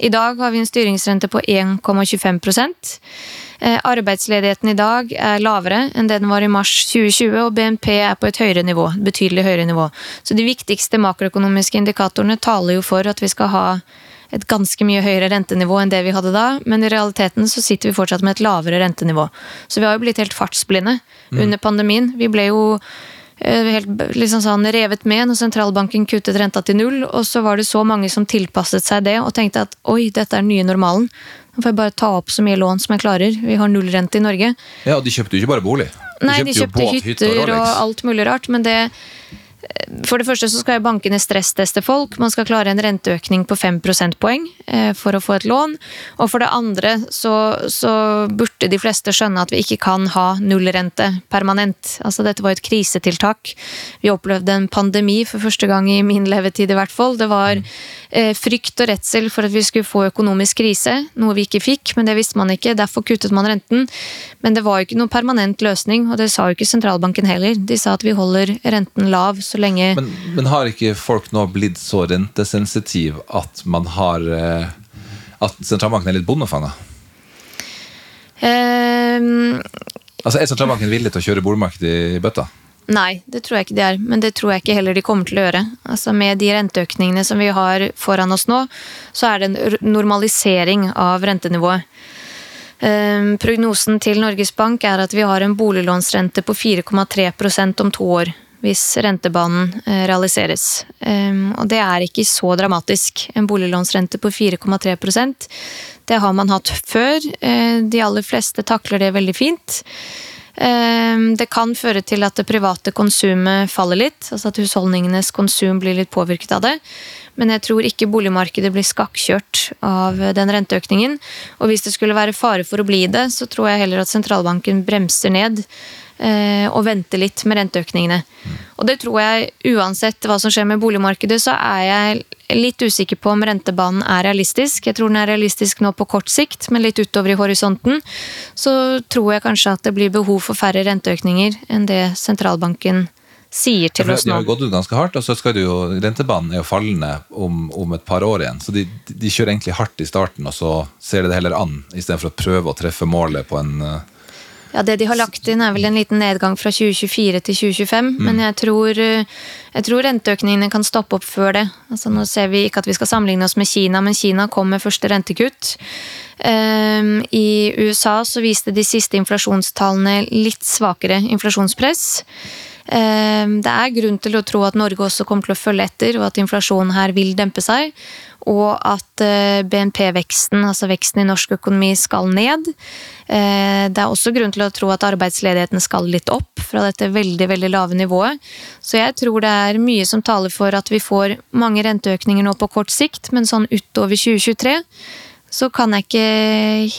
I dag har vi en styringsrente på 1,25 Eh, Arbeidsledigheten i dag er lavere enn det den var i mars 2020, og BNP er på et høyere nivå. betydelig høyere nivå. Så de viktigste makroøkonomiske indikatorene taler jo for at vi skal ha et ganske mye høyere rentenivå enn det vi hadde da, men i realiteten så sitter vi fortsatt med et lavere rentenivå. Så vi har jo blitt helt fartsblinde under pandemien. Vi ble jo eh, helt liksom sånn revet med når sentralbanken kuttet renta til null, og så var det så mange som tilpasset seg det og tenkte at oi, dette er den nye normalen. Nå får jeg bare ta opp så mye lån som jeg klarer. Vi har nullrente i Norge. Ja, og de kjøpte jo ikke bare bolig. Nei, de jo kjøpte båt, hytter og og alt mulig rart, men det For det første så skal bankene stressteste folk. Man skal klare en renteøkning på 5 prosentpoeng eh, for å få et lån. Og for det andre så, så burde de fleste skjønne at vi ikke kan ha nullrente permanent. Altså dette var et krisetiltak. Vi opplevde en pandemi for første gang i min levetid i hvert fall. Det var eh, frykt og redsel for at vi skulle få økonomisk krise, noe vi ikke fikk, men det visste man ikke. Derfor kuttet man renten. Men det var jo ikke noen permanent løsning, og det sa jo ikke sentralbanken heller. De sa at vi holder renten lav så lenge Men, men har ikke folk nå blitt så rentesensitiv at man har eh, At sentralbanken er litt bondefanga? Um, Altså, er sentralbanken villig til å kjøre boligmarkedet i bøtta? Nei, det tror jeg ikke de er. Men det tror jeg ikke heller de kommer til å gjøre. Altså Med de renteøkningene som vi har foran oss nå, så er det en normalisering av rentenivået. Um, prognosen til Norges Bank er at vi har en boliglånsrente på 4,3% om to år. Hvis rentebanen eh, realiseres. Ehm, og det er ikke så dramatisk. En boliglånsrente på 4,3% Det har man hatt før. Eh, de aller fleste takler det veldig fint. Ehm, Det kan føre til at det private konsumet faller litt, altså at husholdningenes konsum blir litt påvirket av det. Men jeg tror ikke boligmarkedet blir skakkjørt av den renteøkningen. Og hvis det skulle være fare for å bli det, så tror jeg heller at sentralbanken bremser ned eh, og vente litt med renteøkningene. Og det tror jeg uansett hva som skjer med boligmarkedet, så er jeg litt usikker på om rentebanen er realistisk. Jeg tror den er realistisk nå på kort sikt, men litt utover i horisonten så tror jeg kanskje at det blir behov for færre renteøkninger enn det sentralbanken sier til oss oss Det har gått ut ganske hardt, og så skal du jo, rentebanen er jo fallende om, om et par år igjen. Så de, de kjører egentlig hardt i starten, og så ser de det heller an, istedenfor å prøve å treffe målet på en eh, Ja, Det de har lagt inn, er vel en liten nedgang fra 2024 til 2025. Men jeg tror, eh, jeg tror renteøkningene kan stoppe opp før det. Altså Nå ser vi ikke at vi skal sammenligne oss med Kina, men Kina kom med første rentekutt. Um, I USA så viste de siste inflasjonstallene litt svakere inflasjonspress. Um, Det er grunn til å tro at Norge også kommer til å følge etter, og at inflasjonen her vil dempe seg. Og at eh, BNP-veksten, altså veksten i norsk økonomi, skal ned. Eh, Det er også grunn til å tro at arbeidsledigheten skal litt opp fra dette veldig veldig lave nivået. Så jeg tror det er mye som taler for at vi får mange renteøkninger nå på kort sikt, men sånn utover 2023 så kan jeg ikke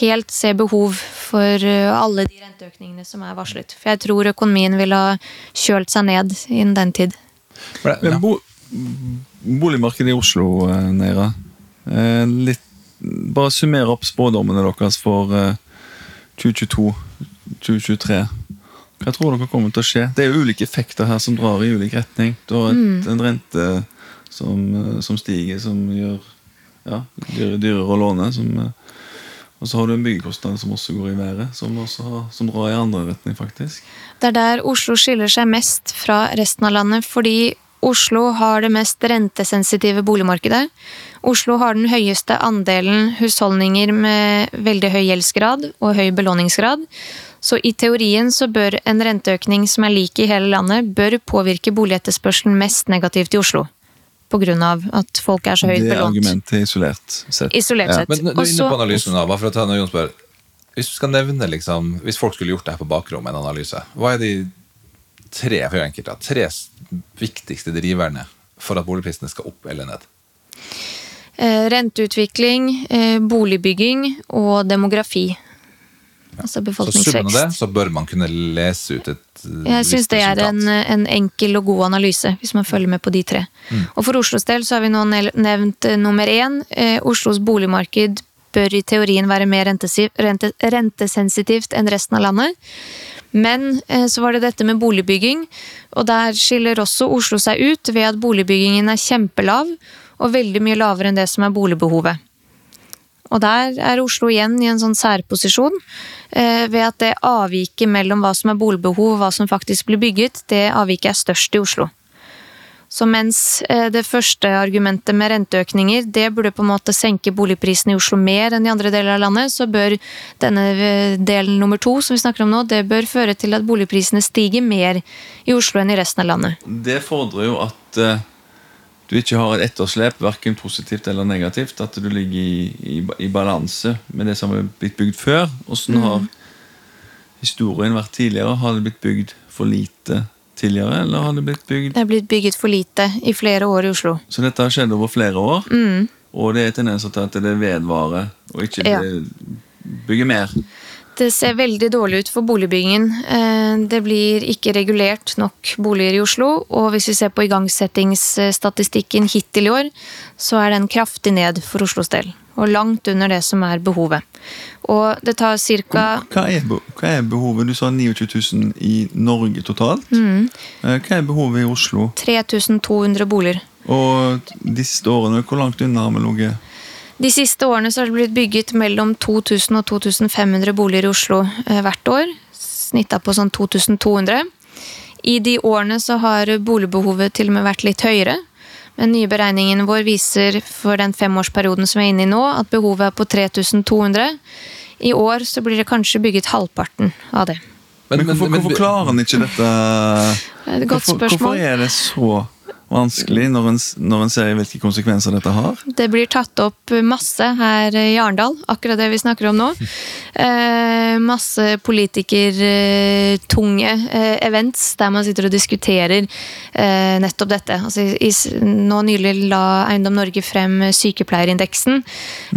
helt se behov for eh, alle de renteøkningene som er varslet. For jeg tror økonomien vil ha kjølt seg ned innen den tid. Men bo, boligmarkedet i Oslo, eh, Neira. Eh, litt, bare summer opp spådommene deres for eh, 2022-2023. Hva tror dere kommer til å skje? Det er jo ulike effekter her som drar i ulik retning. Du har et, en rente som, eh, som stiger, som gjør ja, dyre, dyrere å låne. Som, eh, og så har du en byggekostnad som også går i været, som, har, som drar i andre retning, faktisk. Det er der Oslo skiller seg mest fra resten av landet, fordi Oslo har det mest rentesensitive boligmarkedet. Oslo har den høyeste andelen husholdninger med veldig høy gjeldsgrad og høy belåningsgrad. Så i teorien så bør en renteøkning som er lik i hele landet, bør påvirke boligetterspørselen mest negativt i Oslo. På grunn av at folk er så høyt belånt. Det er argumentet isolert sett. Isolert Ja. sett. Men du er inne på analysen da, bare for å ta Jon spør. Hvis du skal nevne, liksom, hvis folk skulle gjort det her på bakrommet, en analyse, hva er de tre for enkelt, da, tre viktigste driverne for at boligprisene skal opp eller ned? Eh, renteutvikling, eh, boligbygging og demografi. Altså Så summen av det, befolkningsvekst. så bør man kunne lese ut et eh, Jeg syns det er en, en enkel og god analyse, hvis man følger med på de tre. Og for Oslos del så har vi nå nevnt nummer én. Oslos boligmarked bør i teorien være mer rente, rentesensitivt enn resten av landet. Men eh, så var det dette med boligbygging, og der skiller også Oslo seg ut ved at boligbyggingen er kjempelav, og veldig mye lavere enn det som er boligbehovet. Og der er Oslo igjen i en sånn særposisjon, eh, ved at det avviket mellom hva som er boligbehov og hva som faktisk blir bygget, det avviket er størst i Oslo. Så mens eh, det første argumentet med renteøkninger, det burde på en måte senke boligprisene i Oslo mer enn i andre deler av landet, så bør denne eh, delen nummer to som vi snakker om nå, det bør føre til at boligprisene stiger mer i Oslo enn i resten av landet. Det fordrer jo at eh, du ikke har et etterslep, verken positivt eller negativt. At du ligger i, i, i balanse med det som har blitt bygd før. Åssen har historien vært tidligere? Har det blitt bygd for lite tidligere, eller har det blitt bygd Det er blitt bygget for lite i flere år i Oslo. Så dette har skjedd over flere år, Mm. og det er tendenser til at det vedvarer, og ikke Ja. bygger mer. Det ser veldig dårlig ut for boligbyggingen. Eh, Det blir ikke regulert nok boliger i Oslo. Og hvis vi ser på igangsettingsstatistikken hittil i år, så er den kraftig ned for Oslos del. Og langt under det som er behovet. Og det tar ca. Hva hva er behovet? Du sa 29 000 i Norge totalt. Mm. Eh, Hva er behovet i Oslo? 3200 boliger. Og de siste årene, hvor langt unna har vi ligget? De siste årene så har det blitt bygget mellom 2000 og 2500 boliger i Oslo eh, hvert år. Snitta på sånn 2200. I de årene så har boligbehovet til og med vært litt høyere. Men nye beregningen vår viser for den femårsperioden som vi er inne i nå, at behovet er på 3200. I år så blir det kanskje bygget halvparten av det. Men, hvorfor, hvorfor klarer han ikke dette? Det er et godt hvorfor, hvorfor er det så vanskelig når en, når en ser hvilke konsekvenser dette har. Det blir tatt opp masse her i Arendal, akkurat det vi snakker om nå. Eh, masse politikertunge eh, events der man sitter og diskuterer eh, nettopp dette. Altså, i, nå nylig la Eiendom Norge frem sykepleierindeksen,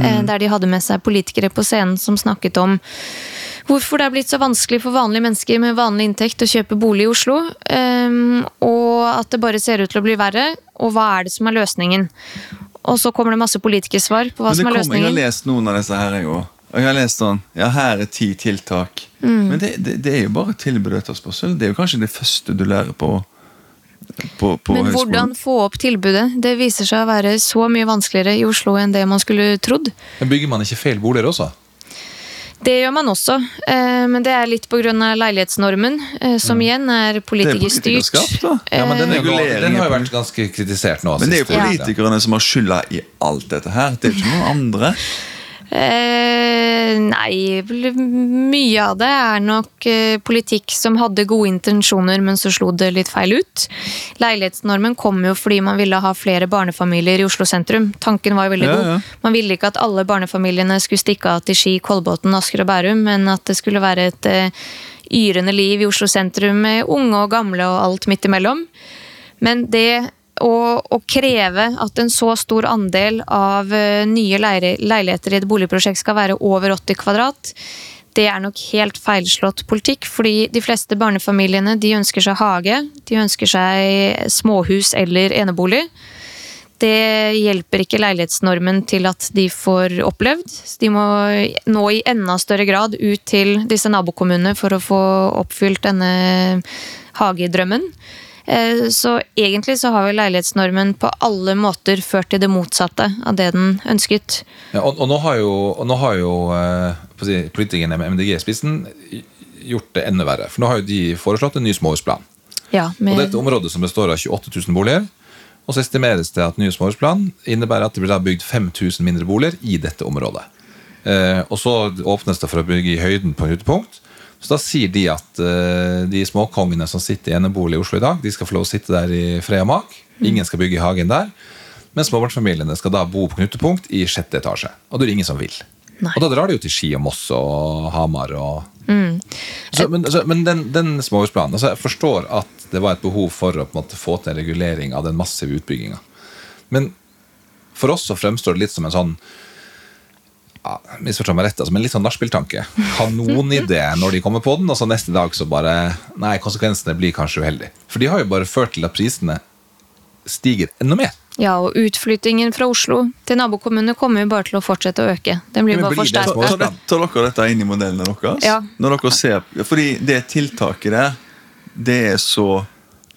eh, der de hadde med seg politikere på scenen som snakket om hvorfor det er blitt så vanskelig for vanlige mennesker med vanlig inntekt å kjøpe bolig i Oslo, ehm, og at det bare ser ut til å bli verre, og hva er det som er løsningen? Og så kommer det masse politikersvar på hva som er løsningen jeg har lest noen av disse her, jeg òg. Og jeg har lest sånn Ja, her er ti tiltak. Mm. Men det, det, det er jo bare tilbud og etterspørsel. Det er jo kanskje det første du lærer på, på, på Men høyskolen. hvordan få opp tilbudet? Det viser seg å være så mye vanskeligere i Oslo enn det man skulle trodd. Men bygger man ikke feil boliger også? Det gjør man også, eh, men det er litt pga. leilighetsnormen, eh, som igjen er politikerstyrt. Ja, men den, Regulering den har jo vært ganske kritisert nå. Men det er jo politikerne som har skylda i alt dette her. Det er ikke noen andre. Eh, nei, mye av det er nok eh, politikk som hadde gode intensjoner, men så slo det litt feil ut. Leilighetsnormen kom jo fordi man ville ha flere barnefamilier i Oslo sentrum. Tanken var jo veldig Ja, god. ja. Man ville ikke at alle barnefamiliene skulle stikke av til Ski, Kolbotn, Asker og Bærum, men at det skulle være et eh, yrende liv i Oslo sentrum med unge og gamle og alt midt imellom. Men det å, kreve at en så stor andel av eh, nye leiligheter i et boligprosjekt skal være over 80 kvadrat, det er nok helt feilslått politikk. Fordi de fleste barnefamiliene de ønsker seg hage, de ønsker seg småhus eller enebolig. Det hjelper ikke leilighetsnormen til at de får opplevd. De må nå i enda større grad ut til disse nabokommunene for å få oppfylt denne hagedrømmen. Eh, Så egentlig så har vel leilighetsnormen på alle måter ført til det motsatte av det den ønsket. Ja, og, og nå har jo, og nå har jo eh, si, politikerne med MDG i spissen gjort det enda verre. For nå har jo de foreslått en ny småhusplan. Ja, Og det er et område som består av 28 000 boliger. Og så estimeres det at ny småhusplan innebærer at det blir bygd 5000 mindre boliger i dette området. Eh, og så åpnes det for å bygge i høyden på knutepunkt. Så da sier de at uh, de småkongene som sitter i enebolig i Oslo i dag, de skal få lov å sitte der i fred og mak. Ingen skal bygge i hagen der. Men småbarnsfamiliene skal da bo på knutepunkt i sjette etasje. Og det er ingen som vil. Nei. Og da drar de jo til Ski og Moss og Hamar og så, men, så, men den, den småhusplanen altså Jeg forstår at det var et behov for å på en måte, få til en regulering av den massive utbygginga. Men for oss så fremstår det litt som en sånn ja, misforstå meg rett, altså, men litt sånn nachspieltanke. Kanonidé når de kommer på den, og så neste dag så bare Nei, konsekvensene blir kanskje uheldige. For de har jo bare ført til at prisene stiger enda mer. ja, og utflyttingen fra Oslo til nabokommunene kommer jo bare til å fortsette å øke. Den blir Men bare blir det Tar, forsterka. tar dere dette inn i modellene deres? Ja. Når dere ser, fordi det tiltaket der, det er så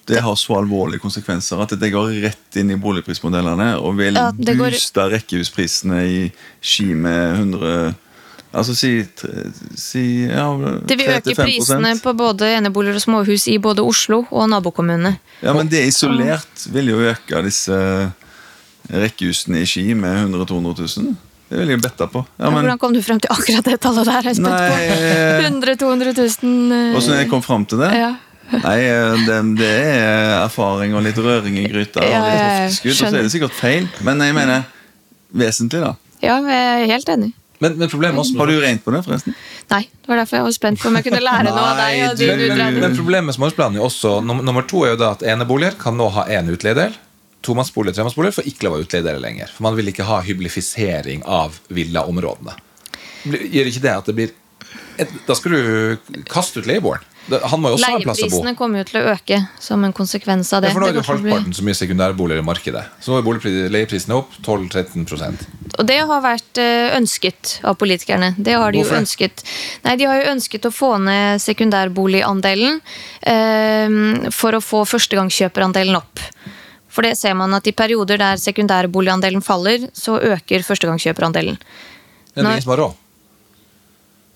det har så alvorlige konsekvenser at det går rett inn i boligprismodellene og vil Ja, går- booste rekkehusprisene i Ski med 100 Altså si, si ja, Det vil øke 3-5%. prisene på både eneboliger og småhus i både Oslo og nabokommunene. Ja, men det isolert vil jo øke disse rekkehusene i Ski med 100 000-200 000. Det vil jeg bette på. Ja, men, Hvordan kom du frem til akkurat det tallet der? Jeg er Nei, på. eh, 100 000-200 000 Åssen jeg kom frem til det? ja. Nei, eh, det, det er erfaring og litt røring i gryta. Ja, og litt og så er det sikkert feil. Men jeg mener vesentlig, da. ja, jeg er helt enig. Men, men problemet også Har du rent på det, forresten? Nei, det var derfor jeg var spent på om jeg kunne lære noe av deg. og du- Men, men, men problemet med småhusplanen er jo også nummer, to er jo da at eneboliger kan nå ha én utleiedel. Tomannsboliger og tremannsboliger får ikke lov å utleie lenger. For man vil ikke ha hyblifisering av villaområdene. Gjør ikke det at det blir et, Da skal du kaste ut leieboeren. Han må jo også ha en plass å bo. Leieprisene kommer jo til å øke som en konsekvens av det. Ja, for nå er Det halvparten så mye sekundærboliger i markedet. Så nå er leieprisene opp 12-13% Og det har vært eh, ønsket av politikerne. Det har de Hvorfor jo ønsket. Nei, De har jo ønsket å få ned sekundærboligandelen eh, for å få førstegangskjøperandelen opp. For det ser man at i perioder der sekundærboligandelen faller, så øker førstegangskjøperandelen. Det er det ingen som har råd.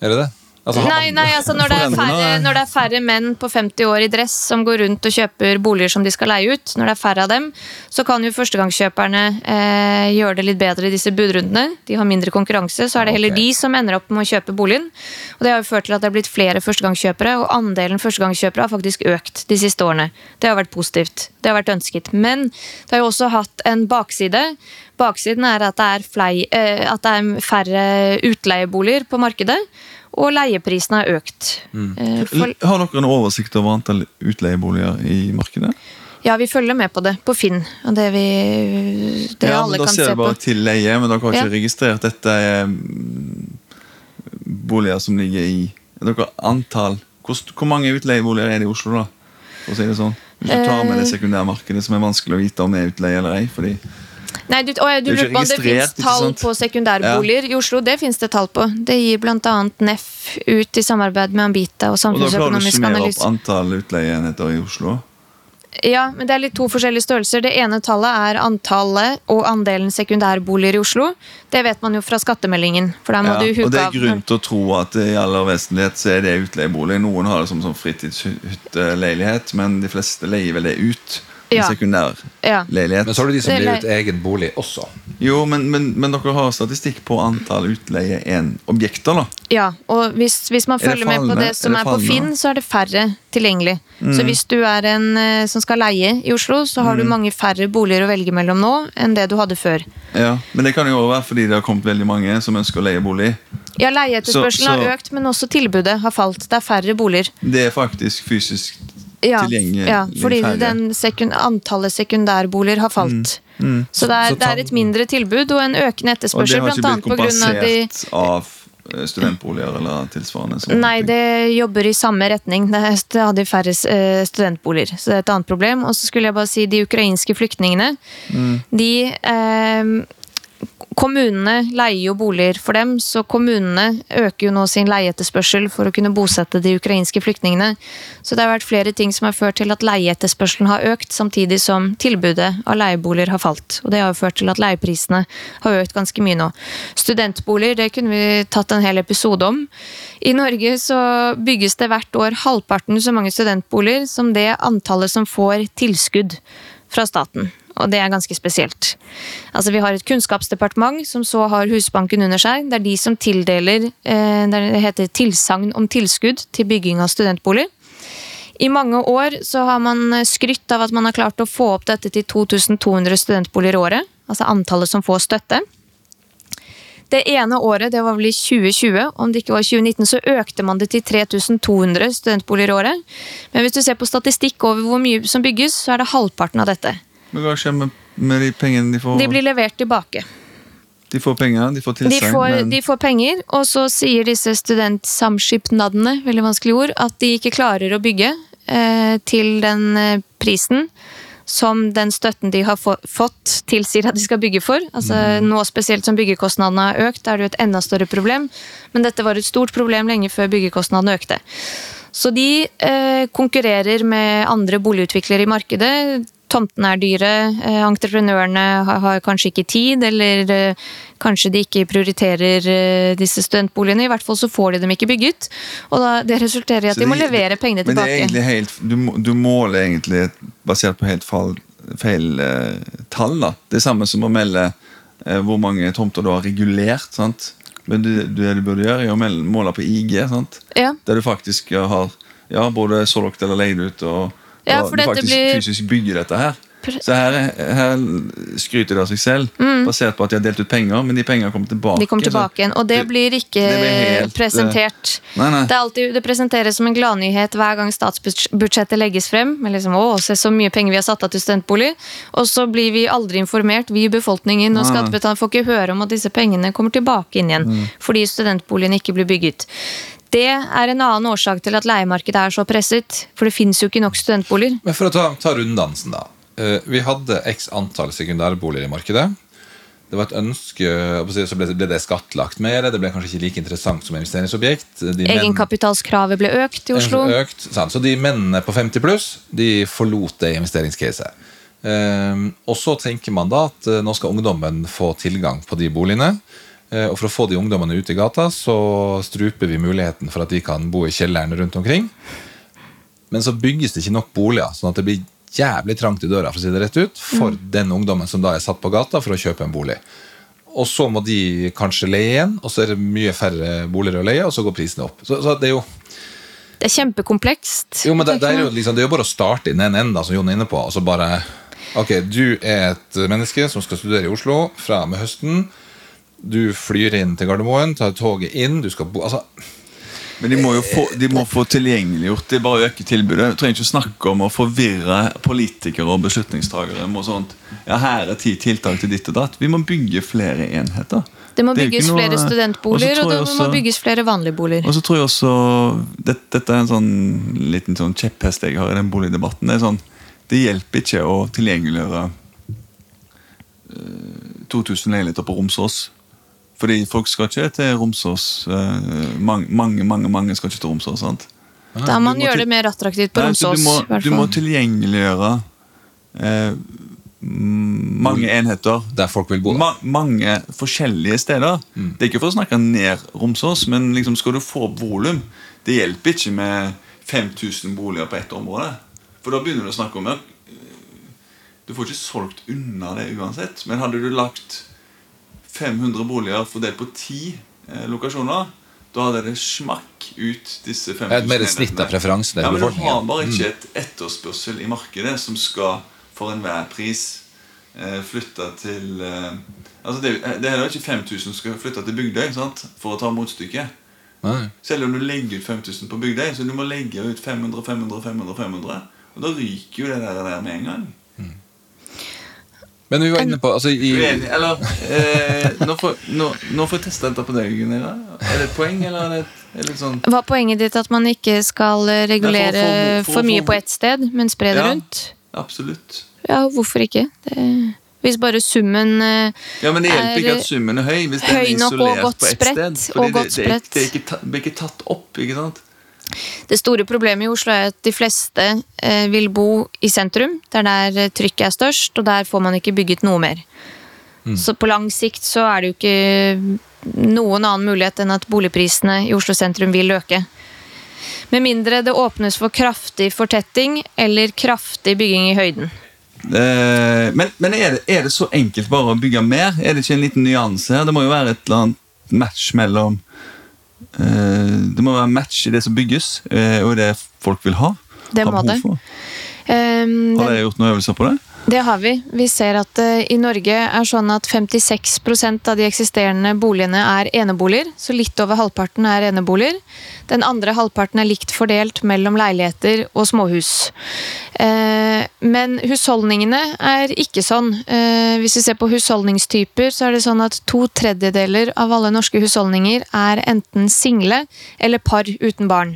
Er det det? Altså, Nei, nei altså når det, færre, når det er færre menn på 50 år i dress som går rundt og kjøper boliger som de skal leie ut, når det er færre av dem, så kan jo førstegangskjøperne eh, gjøre det litt bedre i disse budrundene. De har mindre konkurranse, så er det heller okay. de som ender opp med å kjøpe boligen. Og Det har jo ført til at det er blitt flere førstegangskjøpere, og andelen førstegangskjøpere har faktisk økt de siste årene. Det har vært positivt. Det har vært ønsket. Men det har jo også hatt en bakside. Baksiden er at det er, flei, eh, at det er færre utleieboliger på markedet, og leieprisene har økt. Eh, For, Har dere en oversikt over antall utleieboliger i markedet? ja, vi følger med på det på Finn. Og det vi det ja, alle men Da kan ser se det bare på. til leie, men dere har ikke Ja. registrert dette er mm, boliger som ligger i dere har antall hvor, hvor mange utleieboliger er det i Oslo, da? For å si det sånn. Hvis du tar med det Eh. sekundærmarkedet, som er vanskelig å vite om det er utleie eller ei. fordi Nei, du, å, du Det er lurer på om det fins tall på sekundærboliger i Oslo? Det finnes det tall på. Det gir bl.a. NEF ut i samarbeid med Ambita og Og da klarer du å Samfunnsøkonomisk summere opp antall utleieenheter i Oslo. Ja, men det er litt to forskjellige størrelser. Det ene tallet er antallet og andelen sekundærboliger i Oslo. Det vet man jo fra skattemeldingen. Ja, du og det er grunn til å tro at i aller vesentlighet så er det utleiebolig. Noen har det som som fritidshytteleilighet, men de fleste leier vel det ut. En Ja. sekundær Ja. leilighet. Men så har du de som Det er leier ut egen bolig også. Jo, men, men, men dere har statistikk på antall utleie en objekter, da? Ja, og hvis, hvis man Er følger med på det som Er er, på? Finn, så er det færre tilgjengelig. Mm. Så hvis du er en eh, som skal leie i Oslo, så har du mange færre boliger å velge mellom nå enn det du hadde før. Ja, Men det kan jo være fordi det har kommet veldig mange som ønsker å leie bolig. Ja, leieetterspørselen har økt, men også tilbudet har falt. Det er færre boliger. Det er faktisk fysisk Ja, tilgjengelig ja fordi den sekund, antallet sekundærboliger har falt. Mm. Så det er, Så det er et mindre tilbud og en økende etterspørsel. Og det har ikke blitt kompensert av de av eh, studentboliger eller tilsvarende. Nei, ting. det jobber i samme retning. Det er stadig færre eh, studentboliger. Så det er et annet problem. Og så skulle jeg bare si de ukrainske flyktningene. Mm. De eh, Kommunene leier jo boliger for dem, så kommunene øker jo nå sin leieetterspørsel for å kunne bosette de ukrainske flyktningene. Så det har vært flere ting som har ført til at leieetterspørselen har økt, samtidig som tilbudet av leieboliger har falt. Og det har jo ført til at leieprisene har økt ganske mye nå. Studentboliger, det kunne vi tatt en hel episode om. I Norge så bygges det hvert år halvparten så mange studentboliger som det antallet som får tilskudd fra staten. Og det er ganske spesielt. Altså Vi har et kunnskapsdepartement som så har Husbanken under seg. Det er de som tildeler eh, det heter tilsagn om tilskudd til bygging av studentboliger. I mange år så har man skrytt av at man har klart å få opp dette til 2200 studentboliger i året. Altså antallet som får støtte. Det ene året, det var vel i 2020, om det ikke var 2019, så økte man det til 3200 studentboliger i året. Men hvis du ser på statistikk over hvor mye som bygges, så er det halvparten av dette. Men hva skjer med, med de pengene de får? De blir levert tilbake. De får penger, de får De får, men de får penger, og så sier disse studentsamskipnadene, veldig vanskelig ord, at de ikke klarer å bygge eh, til den eh, prisen som den støtten de har få, fått, tilsier at de skal bygge for. Altså Nå spesielt som byggekostnadene har økt, er det jo et enda større problem. Men dette var et stort problem lenge før byggekostnadene økte. Så de eh, konkurrerer med andre boligutviklere i markedet. Tomtene er dyre, eh, entreprenørene har, har kanskje ikke tid, eller eh, kanskje de ikke prioriterer eh, disse studentboligene. I hvert fall så får de dem ikke bygget. Og da, det resulterer i at de, de må levere pengene Men det er tilbake. egentlig helt Du, du måler egentlig basert på helt fall, feil eh, tall. da Det er samme som å melde eh, hvor mange tomter du har regulert. sant? Men det, det du burde gjøre, er å måle på IG. sant? Ja. Der du faktisk har ja, både solgt eller leid ut. og Ja, og faktisk blir- fysisk bygger dette her. Så her, er- her skryter de av seg selv, basert på at de har delt ut penger, men de pengene kommer tilbake. Mm. De kommer tilbake igjen, og det det- blir ikke det blir helt, eh, presentert. Nei, nei. Det, alltid, det presenteres som en gladnyhet hver gang statsbudsjettet legges frem. Med liksom, å, se så mye penger vi har satt av til studentbolig. Og så blir vi aldri informert, vi i befolkningen og skattebetalerne får ikke høre om at disse pengene kommer tilbake inn igjen. Mm. Fordi studentboligene ikke blir bygget. Det er en annen årsak til at leiemarkedet er så presset. For det finnes jo ikke nok studentboliger. Men for å ta, ta runddansen, da. Eh, Vi hadde x antall sekundærboliger i markedet. Det var et ønske, så ble det skattlagt mer. Det ble kanskje ikke like interessant som investeringsobjekt. De Egenkapitalskravet ble økt i Oslo. Økt, sant? Så de mennene på 50 pluss De forlot det investeringscaset. Ehm, og så tenker man da at eh, nå skal ungdommen få tilgang på de boligene. Eh, Og for å få de ungdommene ut i gata, så struper vi muligheten for at de kan bo i kjelleren rundt omkring. Men så bygges det ikke nok boliger, sånn at det blir jævlig trangt i døra for å si det rett ut, for den ungdommen som da er satt på gata for å kjøpe en bolig. Og så må de kanskje leie igjen, og så er det mye færre boliger å leie, og så går prisene opp. Så, så det er jo Det er kjempekomplekst. jo, men det, det, er jo liksom, det er jo bare å starte i den enden, som Jon er inne på. Og så bare Ok, du er et menneske som skal studere i Oslo fra med høsten. Du flyr inn til Gardermoen, tar toget inn, du skal bo Altså, Men de må jo få, de må få tilgjengeliggjort det. Bare øke tilbudet. Du trenger ikke snakke om å forvirre politikere og beslutningstagere. med sånt. Ja, her er ti tiltak til ditt og datt. Vi må bygge flere enheter. Det må Det bygges noe- flere studentboliger, og det det må bygges flere vanlige boliger. Og så tror jeg også det, Dette er en sånn liten sånn kjepphest jeg har i den boligdebatten. Det er sånn Det hjelper ikke å tilgjengeliggjøre eh, 2000 leiligheter på Romsås. Fordi folk skal ikke til Romsås. eh, mange, mange, mange mange skal ikke til Romsås. sant? Da må man gjør det mer attraktivt på Nei, Romsås. Du må, du må tilgjengeliggjøre eh, mange enheter. der folk vil bo. Ma mange forskjellige steder. Det er ikke for å snakke ned Romsås, men liksom skal du få volum Det hjelper ikke med 5000 boliger på ett område. For da begynner du å snakke om det Du får ikke solgt unna det uansett. Men hadde du lagt 500 boliger fordelt på 10 eh, lokasjoner, da hadde det smakk ut disse 5000 Det er et snitt av enhetene. preferansene Ja, men Du har bare ikke et etterspørsel i markedet som skal for enhver pris eh, flytte til eh, Altså det, det er heller ikke 5000 som skal flytte til Bygdøy sant? for å ta motstykket. Nei. Selv om du legger ut 5000 på Bygdøy, så du må legge ut 500, 500, 500, 500 Og da ryker jo det der, der med en gang. Men vi var inne på altså, i, Uenig, eller eh, nå, får, nå, nå får jeg teste dette på deg, Gunilla. Er det et poeng, eller er det, er det sånn Var poenget ditt at man ikke skal eh, regulere for- for- for- for mye for- på ett sted, men spre det Ja. rundt? Absolutt. Ja, hvorfor ikke? Det, hvis bare summen er Ja, Men det hjelper ikke at summen er høy hvis den er isolert på ett spredt, sted. og Fordi godt det, det, det, er ikke det blir ikke tatt opp. ikke sant? Det store problemet i Oslo er at de fleste eh, vil bo i sentrum. Det er der eh, trykket er størst, og der får man ikke bygget noe mer. Så på lang sikt så er det jo ikke noen annen mulighet enn at boligprisene i Oslo sentrum vil øke. Med mindre det åpnes for kraftig fortetting eller kraftig bygging i høyden. Eh, men men er, det, er det så enkelt bare å bygge mer? Er det ikke en liten nyanse her? Det må jo være et eller annet match mellom Det må være match i det som bygges, eh, og det folk vil ha. Det må det. Um, Har dere gjort noen øvelser på det? Det har vi. Vi ser at uh, i Norge er sånn at 56% av de eksisterende boligene er eneboliger. Så litt over halvparten er eneboliger. Den andre halvparten er likt fordelt mellom leiligheter og småhus. Uh, men husholdningene er ikke sånn. Uh, hvis vi ser på husholdningstyper, så er det sånn at to tredjedeler av alle norske husholdninger er enten single eller par uten barn.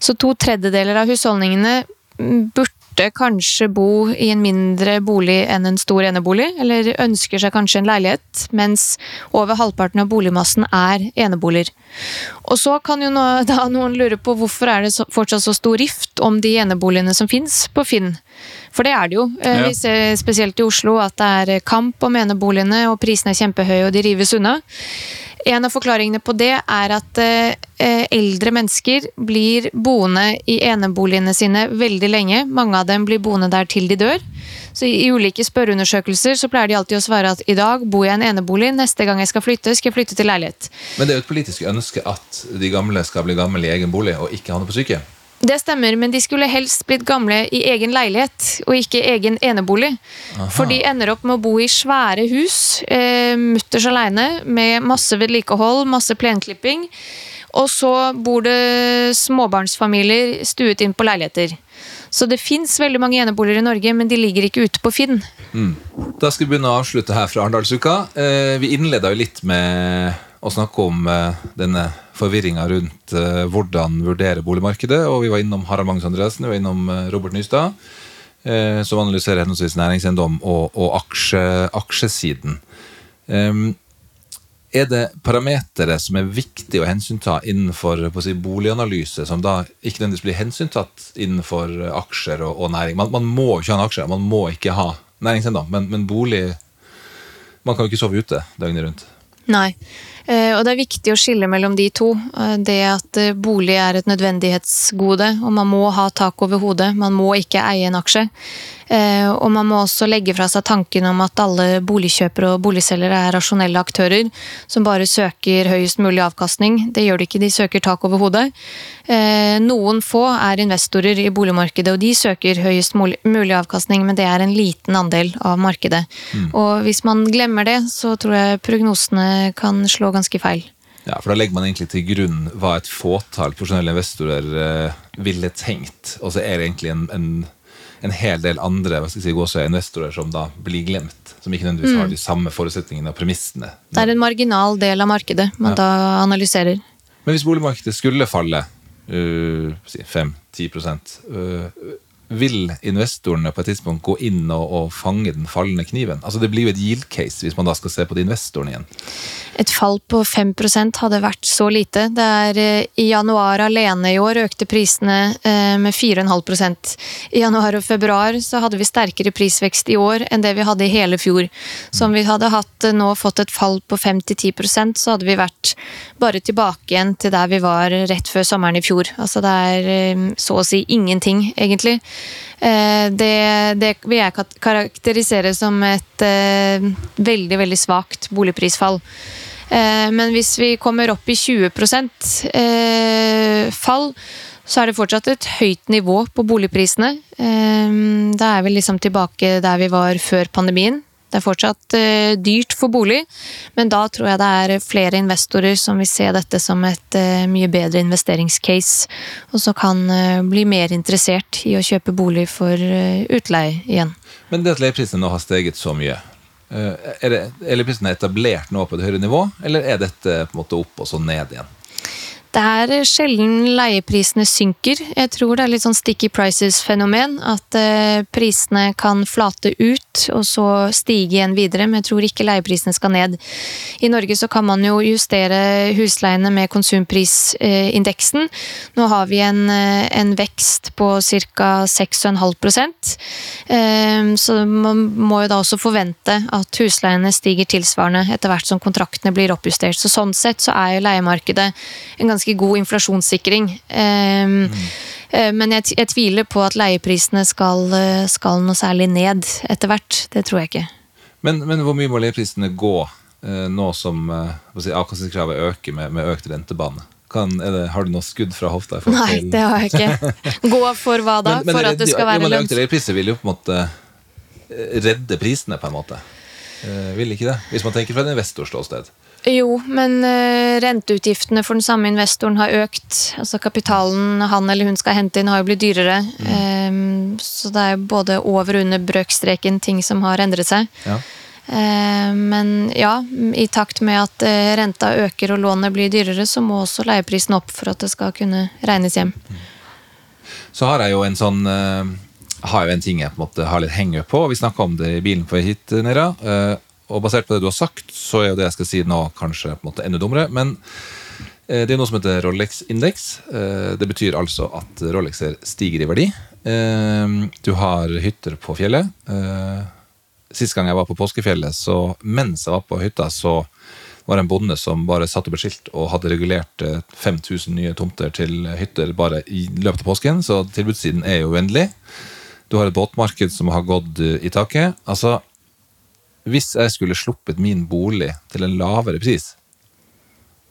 Så to tredjedeler av husholdningene mm, burde kanskje bo i en mindre bolig enn en stor enebolig, eller ønsker seg kanskje en leilighet, mens over halvparten av boligmassen er eneboliger. Og så kan jo da noen lure på hvorfor er det fortsatt så stor rift om de eneboligene som fins på Finn. For det er det jo. Eh, Vi ser spesielt i Oslo at det er kamp om eneboligene, og prisene er kjempehøye, og de rives unna. En av forklaringene på det er at eh, eldre mennesker blir boende i eneboligene sine veldig lenge. Mange av dem blir boende der til de dør. Så I ulike spørreundersøkelser så pleier de alltid å svare at i dag bor jeg i en enebolig, neste gang jeg skal flytte, skal jeg flytte til leilighet. Men det er jo et politisk ønske at de gamle skal bli gamle i egen bolig og ikke havne på sykehjem. Det stemmer, men de skulle helst blitt gamle i egen leilighet, og ikke egen enebolig. For de ender opp med å bo i svære hus, eh, mutters aleine, med masse vedlikehold, masse plenklipping. Og så bor det småbarnsfamilier stuet inn på leiligheter. Så det fins veldig mange eneboliger i Norge, men de ligger ikke ute på Finn. Da skal vi begynne å avslutte her fra Arendalsuka. Eh, vi innleda jo litt med å snakke om eh, denne forvirringa rundt eh, hvordan vurdere boligmarkedet. Og vi var innom Harald Magnus Andreassen, vi var innom eh, Robert Nystad, som analyserer henholdsvis næringseiendom og, og aksje, aksjesiden. Er det parametere som er viktig å hensynta innenfor si, boliganalyse, som da ikke nødvendigvis blir hensyntatt innenfor aksjer og, og næring? Man, man må ikke ha en aksje, man må ikke ha næringseiendom, men, men bolig Man kan jo ikke sove ute døgnet rundt. Nei. Eh, Og det er viktig å skille mellom de to. Eh, Det at eh, bolig er et nødvendighetsgode, og man må ha tak over hodet. Man må ikke eie en aksje. Og man må også legge fra seg tanken om at alle boligkjøpere og boligselgere er rasjonelle aktører som bare søker høyest mulig avkastning. Det gjør de ikke, de søker tak over hodet. Noen få er investorer i boligmarkedet, og de søker høyest mulig avkastning, men det er en liten andel av markedet. Og hvis man glemmer det, så tror jeg prognosene kan slå ganske feil. Ja, for Da legger man egentlig til grunn hva et fåtall profesjonelle investorer eh, ville tenkt, og så er det egentlig en, en, en hel del andre hva skal jeg si, investorer som da blir glemt. Som ikke nødvendigvis har de samme forutsetningene og premissene. Det er en marginal del av markedet man Ja. da analyserer. Men hvis boligmarkedet skulle falle uh, 5-10 uh, vil investorene på et tidspunkt gå inn og, og fange den fallende kniven? Altså Det blir jo et yield case hvis man da skal se på de investorene igjen. Et fall på 5% hadde vært så lite. Det er eh, I januar alene i år økte prisene eh, med 4,5% I januar og februar så hadde vi sterkere prisvekst i år enn det vi hadde i hele fjor. Så om vi hadde hatt eh, nå fått et fall på 5-10% så hadde vi vært bare tilbake igjen til der vi var rett før sommeren i fjor. Altså det er så å si ingenting, egentlig. Eh, Det, det vil jeg karakterisere som et eh, veldig, veldig svakt boligprisfall. Eh, Men hvis vi kommer opp i 20 eh, fall, så er det fortsatt et høyt nivå på boligprisene. Da er vi liksom tilbake der vi var før pandemien. Det er fortsatt eh, dyrt for bolig, men da tror jeg det er flere investorer som vil se dette som et eh, mye bedre investeringscase, og så kan eh, bli mer interessert i å kjøpe bolig for utleie igjen. Men det at leieprisene nå har steget så mye, er, det, er leieprisene etablert nå på et høyere nivå, eller er dette på en måte opp og så ned igjen? Det er sjelden leieprisene synker. Jeg tror det er litt sånn sticky prices-fenomen. At eh, prisene kan flate ut, og så stige igjen videre. Men jeg tror ikke leieprisene skal ned. I Norge så kan man jo justere husleiene med konsumprisindeksen. Nå har vi en, eh, en vekst på ca. 6,5 eh, Så man må jo da også forvente at husleiene stiger tilsvarende etter hvert som kontraktene blir oppjustert. Så sånn sett så er jo leiemarkedet en ganske god inflasjonssikring. Um, mm. Men jeg, jeg tviler på at leieprisene skal, eh, skal noe særlig ned etter hvert. Det tror jeg ikke. Men, men hvor mye må leieprisene gå eh, nå som skal si, avkastningskravet øker med, med økt rentebane? Kan, det, har du noe skudd fra hofta? i Nei, det har jeg ikke. Gå for hva da? Men- men for at det skal ja, være lønnsomt? leiepriser vil jo på en måte redde prisene, på en måte. Eh, vil ikke det? Hvis man tenker fra et investorståsted. Jo, men eh, renteutgiftene for den samme investoren har økt. Altså Kapitalen han eller hun skal hente inn, har jo blitt dyrere. Mm. så det er både over og under brøkstreken ting som har endret seg. Ja. Eh, men ja, i takt med at eh, renta øker og lånet blir dyrere, så må også leieprisen opp for at det skal kunne regnes hjem. Så har jeg jo en sånn eh, Har jo en ting jeg på en måte har litt henge på. Vi snakka om det i bilen på hit, Nera. Og basert på det du har sagt, så er jo det jeg skal si nå kanskje på en måte enda dummere. Men eh, det er noe som heter Rolex-indeks. Eh, det betyr altså at Rolexer stiger i verdi. Eh, du har hytter på fjellet. Sist gang jeg var på Påskefjellet, så mens jeg var på hytta, så var det en bonde som bare satte opp et skilt og hadde regulert eh, 5000 nye tomter til hytter bare i løpet av påsken, så tilbudssiden er jo uendelig. Du har et båtmarked som har gått i taket. Altså, hvis jeg skulle sluppet min bolig til en lavere pris,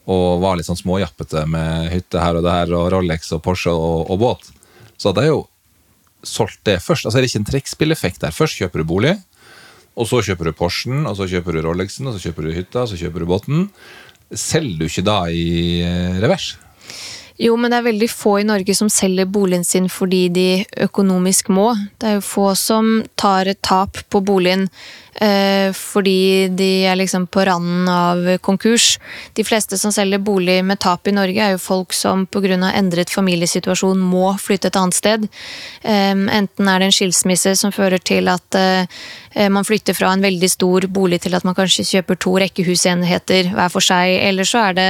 og var litt sånn småjappete med hytte her og der, og Rolex og Porsche og, og båt, så hadde jeg jo solgt det først. Altså, er det ikke en trekkspilleffekt der? Først kjøper du bolig, og så kjøper du Porschen, og så kjøper du Rolexen, og så kjøper du hytta, og så kjøper du båten. Selger du ikke da i eh, revers? Jo, men det er veldig få i Norge som selger boligen sin fordi de økonomisk må. Det er jo få som tar et tap på boligen fordi de er liksom på randen av konkurs. De fleste som selger bolig med tap i Norge, er jo folk som pga. endret familiesituasjon må flytte et annet sted. Eh, enten er det en skilsmisse som fører til at eh, man flytter fra en veldig stor bolig til at man kanskje kjøper to rekkehusenheter hver for seg, eller så er det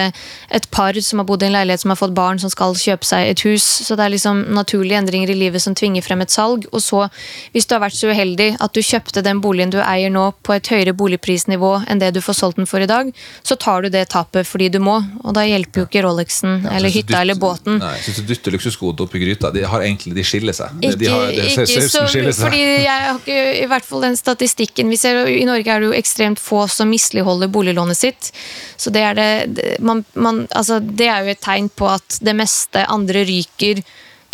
et par som har bodd i en leilighet som har fått barn som skal kjøpe seg et hus. Så det er liksom naturlige endringer i livet som tvinger frem et salg. Og så, hvis du har vært så uheldig at du kjøpte den boligen du eier nå, nå på et høyere boligprisnivå enn det du får solgt den for i dag, så tar du det tapet fordi du må. Og da hjelper jo ikke Rolexen eller hytta dytter, eller båten. Nei, jeg synes du dytter luksusgodet opp i gryta. De har egentlig, de skiller seg. Ikke, de har, de, ikke så, skiller seg. fordi jeg har ikke i hvert fall den statistikken vi ser. I Norge er det jo ekstremt få som misligholder boliglånet sitt. Så det er, det, det- man, man, altså det er jo et tegn på at det meste andre ryker.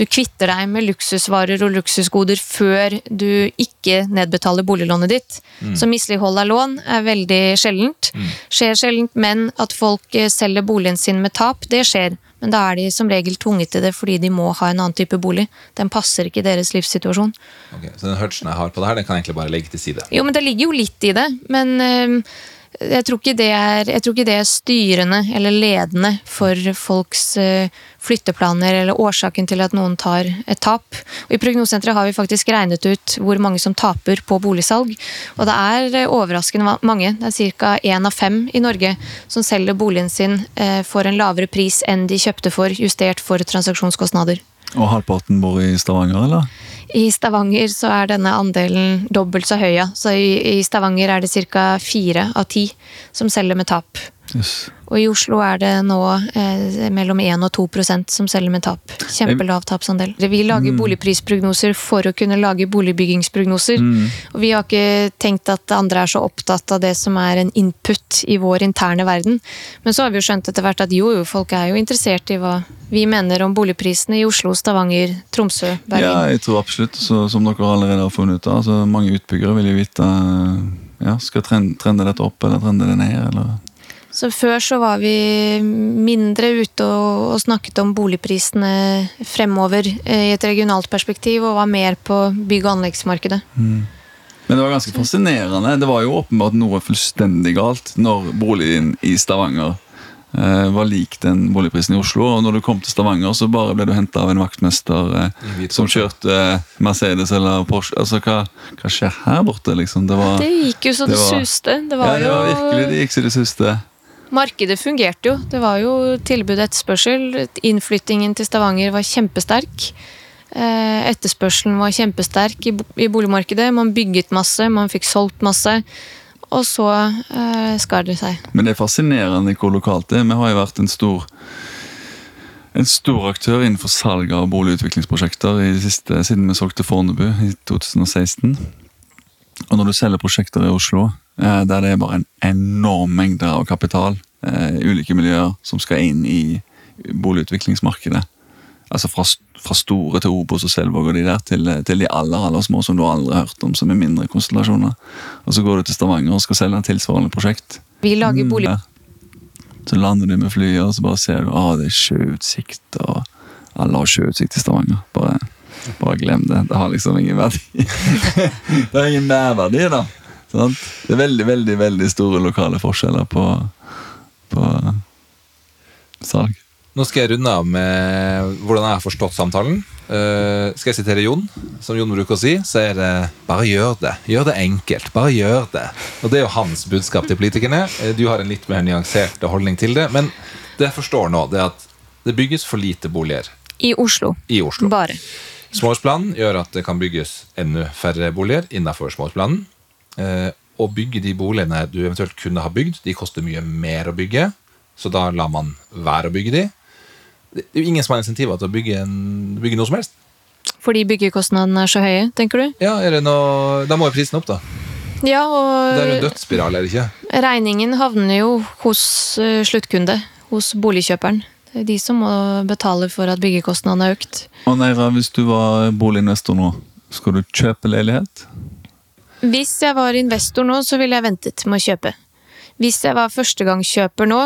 Du kvitter deg med luksusvarer og luksusgoder før du ikke nedbetaler boliglånet ditt. Så mislighold av lån er veldig sjeldent. Skjer sjeldent, men at folk eh, selger boligen sin med tap, det skjer. Men da er de som regel tvunget til det fordi de må ha en annen type bolig. Den passer ikke deres livssituasjon. Ok, så den hørtsen jeg har på det her, den kan jeg egentlig bare legge til side. Jo, men det ligger jo litt i det. Men eh, jeg, tror er, jeg tror ikke det er styrende eller ledende for folks eh, flytteplaner eller årsaken til at noen tar et tap. Og I Prognosesenteret har vi faktisk regnet ut hvor mange som taper på boligsalg. Og det er eh, overraskende mange. Det er ca. én av fem i Norge som selger boligen sin eh, for en lavere pris enn de kjøpte for, justert for transaksjonskostnader. Og halvparten bor i Stavanger, eller? I Stavanger så er denne andelen dobbelt så høy. Så i, i Stavanger er det ca. fire av ti som selger med tap. Yes. Og i Oslo er det nå eh, mellom 1 og 2% som selger med tap. Kjempelav tapsandel. Vi lager boligprisprognoser for å kunne lage boligbyggingsprognoser. Og vi har ikke tenkt at andre er så opptatt av det som er en input i vår interne verden. Men så har vi jo skjønt etter hvert at jo, jo, folk er jo interessert i hva vi mener om boligprisene i Oslo, Stavanger, Tromsø, Bergen. Ja, jeg tror absolutt, så, som dere allerede har funnet ut av. Altså, mange utbyggere vil jo vite ja, Skal trende, trende dette opp, eller trende det ned, eller Så før så var vi mindre ute og, og snakket om boligprisene fremover eh, i et regionalt perspektiv, og var mer på bygg- og anleggsmarkedet. Men det var ganske fascinerende. Det var jo åpenbart noe fullstendig galt når boligen i Stavanger eh, var lik den boligprisen i Oslo. Og når du kom til Stavanger, så bare ble du henta av en vaktmester eh, som kjørte eh, Mercedes eller Porsche. Altså, hva, hva skjer her borte, liksom? Det var, Det gikk jo så det, det var- suste. Det ja, det var virkelig det gikk så det suste. Markedet fungerte jo. Det var jo tilbud og etterspørsel. Innflyttingen til Stavanger var kjempesterk. Eh, Etterspørselen var kjempesterk i boligmarkedet. Man bygget masse, man fikk solgt masse. Og så eh, skar det seg. Men det er fascinerende hvor lokalt det er. Vi har jo vært en stor en stor aktør innenfor salg av boligutviklingsprosjekter siste, siden vi solgte Fornebu i 2016. Og når du selger prosjekter i Oslo, der det er bare en enorm mengde av kapital eh, ulike miljøer som skal inn i boligutviklingsmarkedet Altså fra, fra store til Obos og Selvåg og de der, til, til de aller aller små som du aldri har hørt om, som er mindre konstellasjoner. Og så går du til Stavanger og skal selge et tilsvarende prosjekt. Vi lager bolig... Der. Så lander du med flyet, og så bare ser du at det er sjøutsikt. og Alle har sjøutsikt i Stavanger. Bare, bare glem det. Det har liksom ingen verdi. det har ingen merverdi, da. Sant? Det er veldig, veldig veldig store lokale forskjeller på, på salg. Nå skal jeg runde av med hvordan jeg har forstått samtalen. Uh, skal jeg sitere Jon? Som Jon bruker å si, så er det bare gjør det. Gjør det enkelt. Bare gjør det. Og det er jo hans budskap til politikerne. Eh, Du har en litt mer nyansert holdning til det. Men det jeg forstår nå, det er at det bygges for lite boliger I Oslo. i Oslo. Bare. Småhusplanen gjør at det kan bygges enda færre boliger innenfor småhusplanen. Eh, å bygge de boligene du eventuelt kunne ha bygd, de koster mye mer å bygge. Så da lar man være å bygge de. Det er jo ingen som har insentiver til å bygge, en, bygge noe som helst. Fordi byggekostnadene er så høye, tenker du? Ja, er det noe, Da må jo prisen opp, da. Ja, og Det er jo en dødsspiral, er det ikke? regningen havner jo hos eh, sluttkunde. Hos boligkjøperen. Det er de som må betale for at byggekostnadene har økt. Og Neira, hvis du var boliginvestor nå, skal du kjøpe leilighet? Hvis jeg var investor nå, så ville jeg ventet med å kjøpe. Hvis jeg var førstegangskjøper nå,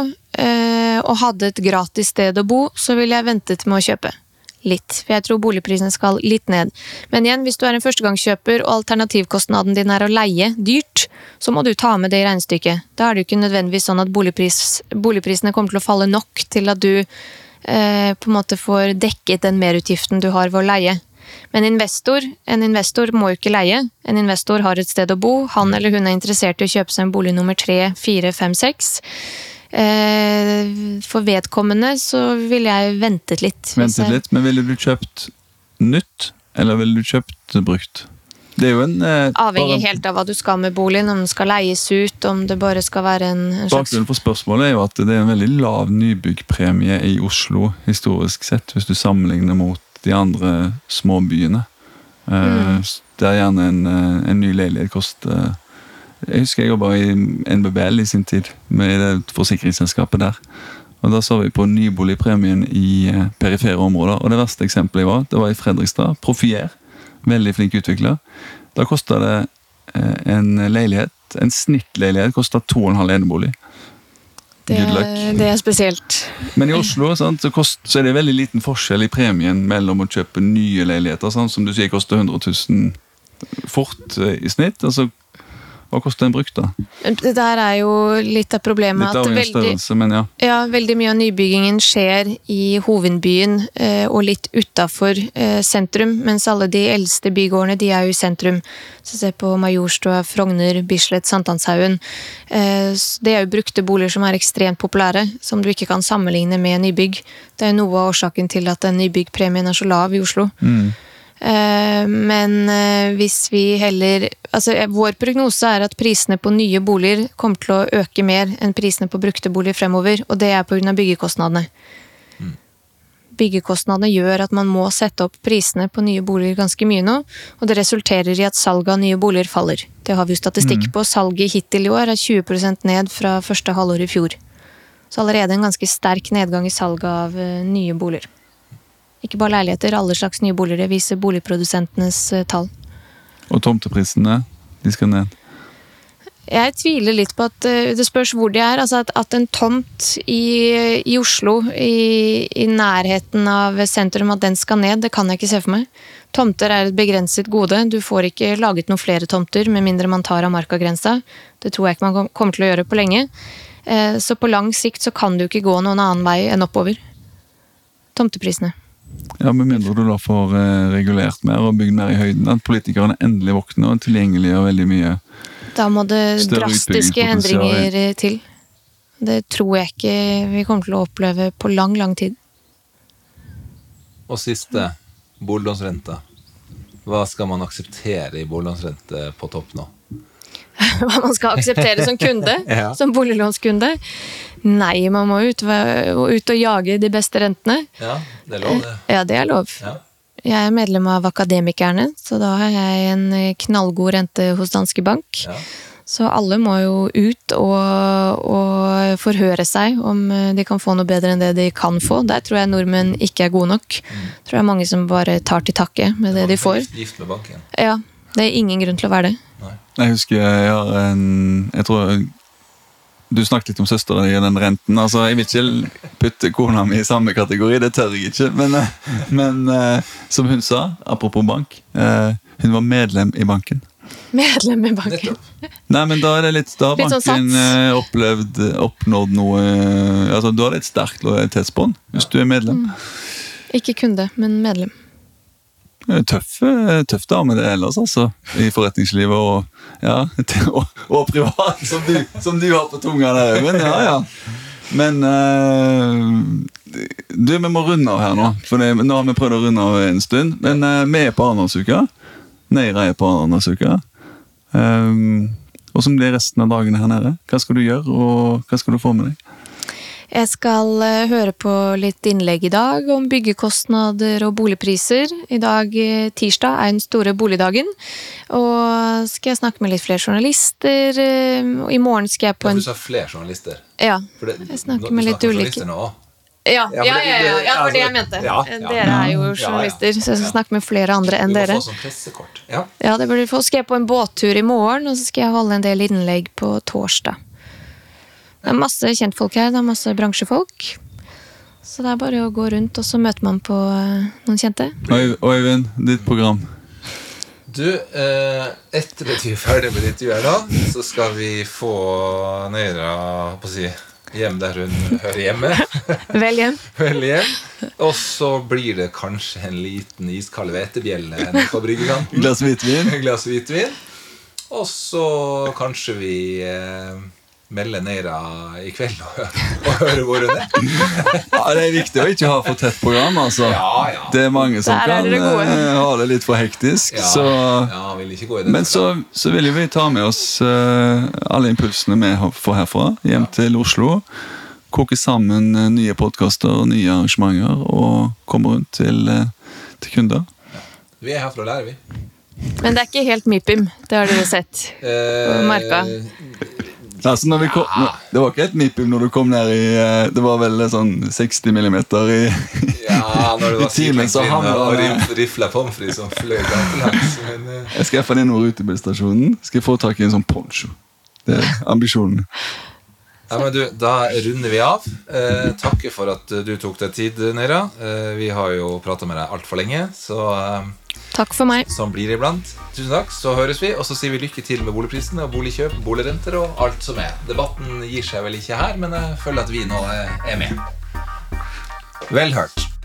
eh, og hadde et gratis sted å bo, så ville jeg ventet med å kjøpe. Litt, for jeg tror boligprisene skal litt ned. Men igjen, hvis du er en førstegangskjøper og alternativkostnaden din er å leie dyrt, så må du ta med det i regnestykket. Da er det jo ikke nødvendigvis sånn at boligpris, boligprisene kommer til å falle nok til at du eh, på en måte får dekket den merutgiften du har ved å leie. Men investor, en investor må jo ikke leie. En investor har et sted å bo. Han eller hun er interessert i å kjøpe seg en bolig nummer tre, fire, fem, seks. Eh, For vedkommende så ville jeg ventet litt. Ventet litt, men ville du kjøpt nytt, eller ville du kjøpt brukt? Det er jo en eh, Avhengig bare- helt av hva du skal med boligen, om den skal leies ut, om det bare skal være en, en slags Bakgrunnen for spørsmålet er jo at det er en veldig lav nybyggpremie i Oslo historisk sett, hvis du sammenligner mot de andre småbyene. Det Der gjerne en, eh, en ny leilighet koster Jeg husker jeg jobba i NBBL i sin tid, med det forsikringsselskapet der. Og Da så vi på nyboligpremien i eh, perifere områder. Og det verste eksempelet jeg var, det var i Fredrikstad. Profier. Veldig flink utvikler. Da kosta det eh, en leilighet, en snittleilighet, kosta 2,5 enebolig. Det, det er spesielt. Men i Oslo sant, så, kost, så er det veldig liten forskjell i premien mellom å kjøpe nye leiligheter, sant, som du sier koster 100 000 fort eh, i snitt. Altså, hva koster en brukt, da? Det der er jo litt av problemet Litt at veldig, ja. ja, veldig mye av nybyggingen skjer i hovedbyen eh, og litt utafor eh, sentrum, mens alle de eldste bygårdene de er jo i sentrum. Så se på Majorstua, Frogner, Bislett, Sankthanshaugen. Eh, det er jo brukte boliger som er ekstremt populære, som du ikke kan sammenligne med nybygg. Det er noe av årsaken til at den nybyggpremien er så lav i Oslo. Eh, Men eh, hvis vi heller Altså, eh, vår prognose er at prisene på nye boliger kommer til å øke mer enn prisene på brukte boliger fremover, og det er pga. byggekostnadene. Byggekostnadene gjør at man må sette opp prisene på nye boliger ganske mye nå, og det resulterer i at salget av nye boliger faller. Det har vi jo statistikk på. Salget hittil i år er 20% ned fra første halvår i fjor. Så allerede en ganske sterk nedgang i salget av eh, nye boliger. Ikke bare leiligheter, alle slags nye boliger. Det viser boligprodusentenes eh, tall. Og tomteprisene, de skal ned. Jeg tviler litt på at eh, Det spørs hvor de er. Altså at, at en tomt i, i Oslo, i, i nærheten av sentrum, at den skal ned, det kan jeg ikke se for meg. Tomter er et begrenset gode. Du får ikke laget noen flere tomter med mindre man tar av markagrensa. Det tror jeg ikke man kommer til å gjøre på lenge. Eh, Så på lang sikt så kan du ikke gå noen annen vei enn oppover. Tomteprisene. Ja, Med mindre du da får eh, regulert mer og bygd mer i høyden. At politikerne endelig våkner og tilgjengeliggjør veldig mye. Da må det drastiske endringer eh, til. Det tror jeg ikke vi kommer til å oppleve på lang, lang tid. Og siste, boliglånsrenta. Hva skal man akseptere i boliglånsrente på topp nå? Hva man skal akseptere som kunde, Ja. som boliglånskunde. Nei, man må ut, ut og jage de beste rentene. Ja, det er lov, det. Ja, det er lov. Ja. Jeg er medlem av Akademikerne, så da har jeg en eh, knallgod rente hos Danske Bank. Ja. Så alle må jo ut og, og forhøre seg om eh, de kan få noe bedre enn det de kan få. Der tror jeg nordmenn ikke er gode nok. tror jeg er mange som bare tar til takke med det de får. Gift, med banken. Ja, Det er ingen grunn til å være det. Jeg husker jeg har en Jeg tror Du snakket litt om søstera di og den renten. altså Jeg vil ikke putte kona mi i samme kategori, det tør jeg ikke. Men, eh, men eh, som hun sa, apropos bank, eh, hun var medlem i banken. Medlem i banken. Nei, men da er det litt Da har Litt sånn banken opplevd Oppnådd noe Altså du har litt et sterkt lojalitetsbånd hvis du er medlem. Ikke kunde, men medlem. Tøff, tøff dame det ellers, altså. I forretningslivet og, ja, og, og privat, som du, som du har på tunga der, Men Ja, ja. Men uh, Du, vi må runde av her nå. For det, nå har vi prøvd å runde av en stund. Men uh, vi er på Arendalsuka. Neira er på Arendalsuka. Um, og som blir resten av dagene her nede. Hva skal du gjøre, og hva skal du få med deg? Jeg skal eh, høre på litt innlegg i dag om byggekostnader og boligpriser. I dag, eh, tirsdag, er den store boligdagen. Og skal jeg snakke med litt flere journalister. eh, Og i morgen skal jeg på en ja, du sa flere journalister. Ja. Det, Jeg snakker med litt ulike. nå. Ja, Ja, ja, det- ja, ja, det- ja, det var det jeg mente. ja, ja. Dere er jo Ja, ja. journalister, så jeg skal snakke med flere andre enn dere. få sånn pressekort. Ja. Ja, det burde du få. Skal jeg på en båttur i morgen, og så skal jeg holde en del innlegg på torsdag. Det er masse kjentfolk her, det er masse bransjefolk. Så det er bare å gå rundt, og så møter man på eh, noen kjente. Øyvind, ditt program. Du, eh, etter at vi er ferdig med intervjuet da, så skal vi få Neira på å si, hjem der hun hører hjemme. Vel hjem. Vel hjem. Og så blir det kanskje en liten iskald hvetebjelle på bryggekanten. Glass hvitvin. Glass hvitvin. Og så kanskje vi eh, melde Neira i kveld og, og høre hvor hun er. Ja, det er viktig å ikke ha for tett program. altså. Ja, ja. Det er mange som er kan dere eh, ha det litt for hektisk. Ja, så... ja, vil ikke gå i det. Men så, så vil vi ta med oss uh, alle impulsene vi får herfra, hjem til Oslo. Koke sammen eh, nye podkaster og nye arrangementer og komme rundt til, uh, til kunder. Vi er her for å lære, vi. Men det er ikke helt MIPIM. Det har dere sett. Eh, Merka. Altså kom, ja. det var ikke et MIPIM når du kom ned i eh, Det var vel sånn 60 millimeter i Ja, når det var I timen så han var rifla pommes frites som fløy gatelangs. Men eh, Jeg skal iallfall innom rutebilstasjonen. Skal jeg få tak i en sånn poncho. Det er ambisjonen. Ja, men du, Da runder vi av. Eh, takker for at du tok deg tid, Neira. Eh, vi har jo prata med deg altfor lenge, så eh, Takk for meg. sånn blir det iblant. Tusen takk, så høres vi. Og så sier vi lykke til med boligprisene og boligkjøp, boligrenter og alt som er. Debatten gir seg vel ikke her, men jeg føler at vi nå er med. Vel hørt.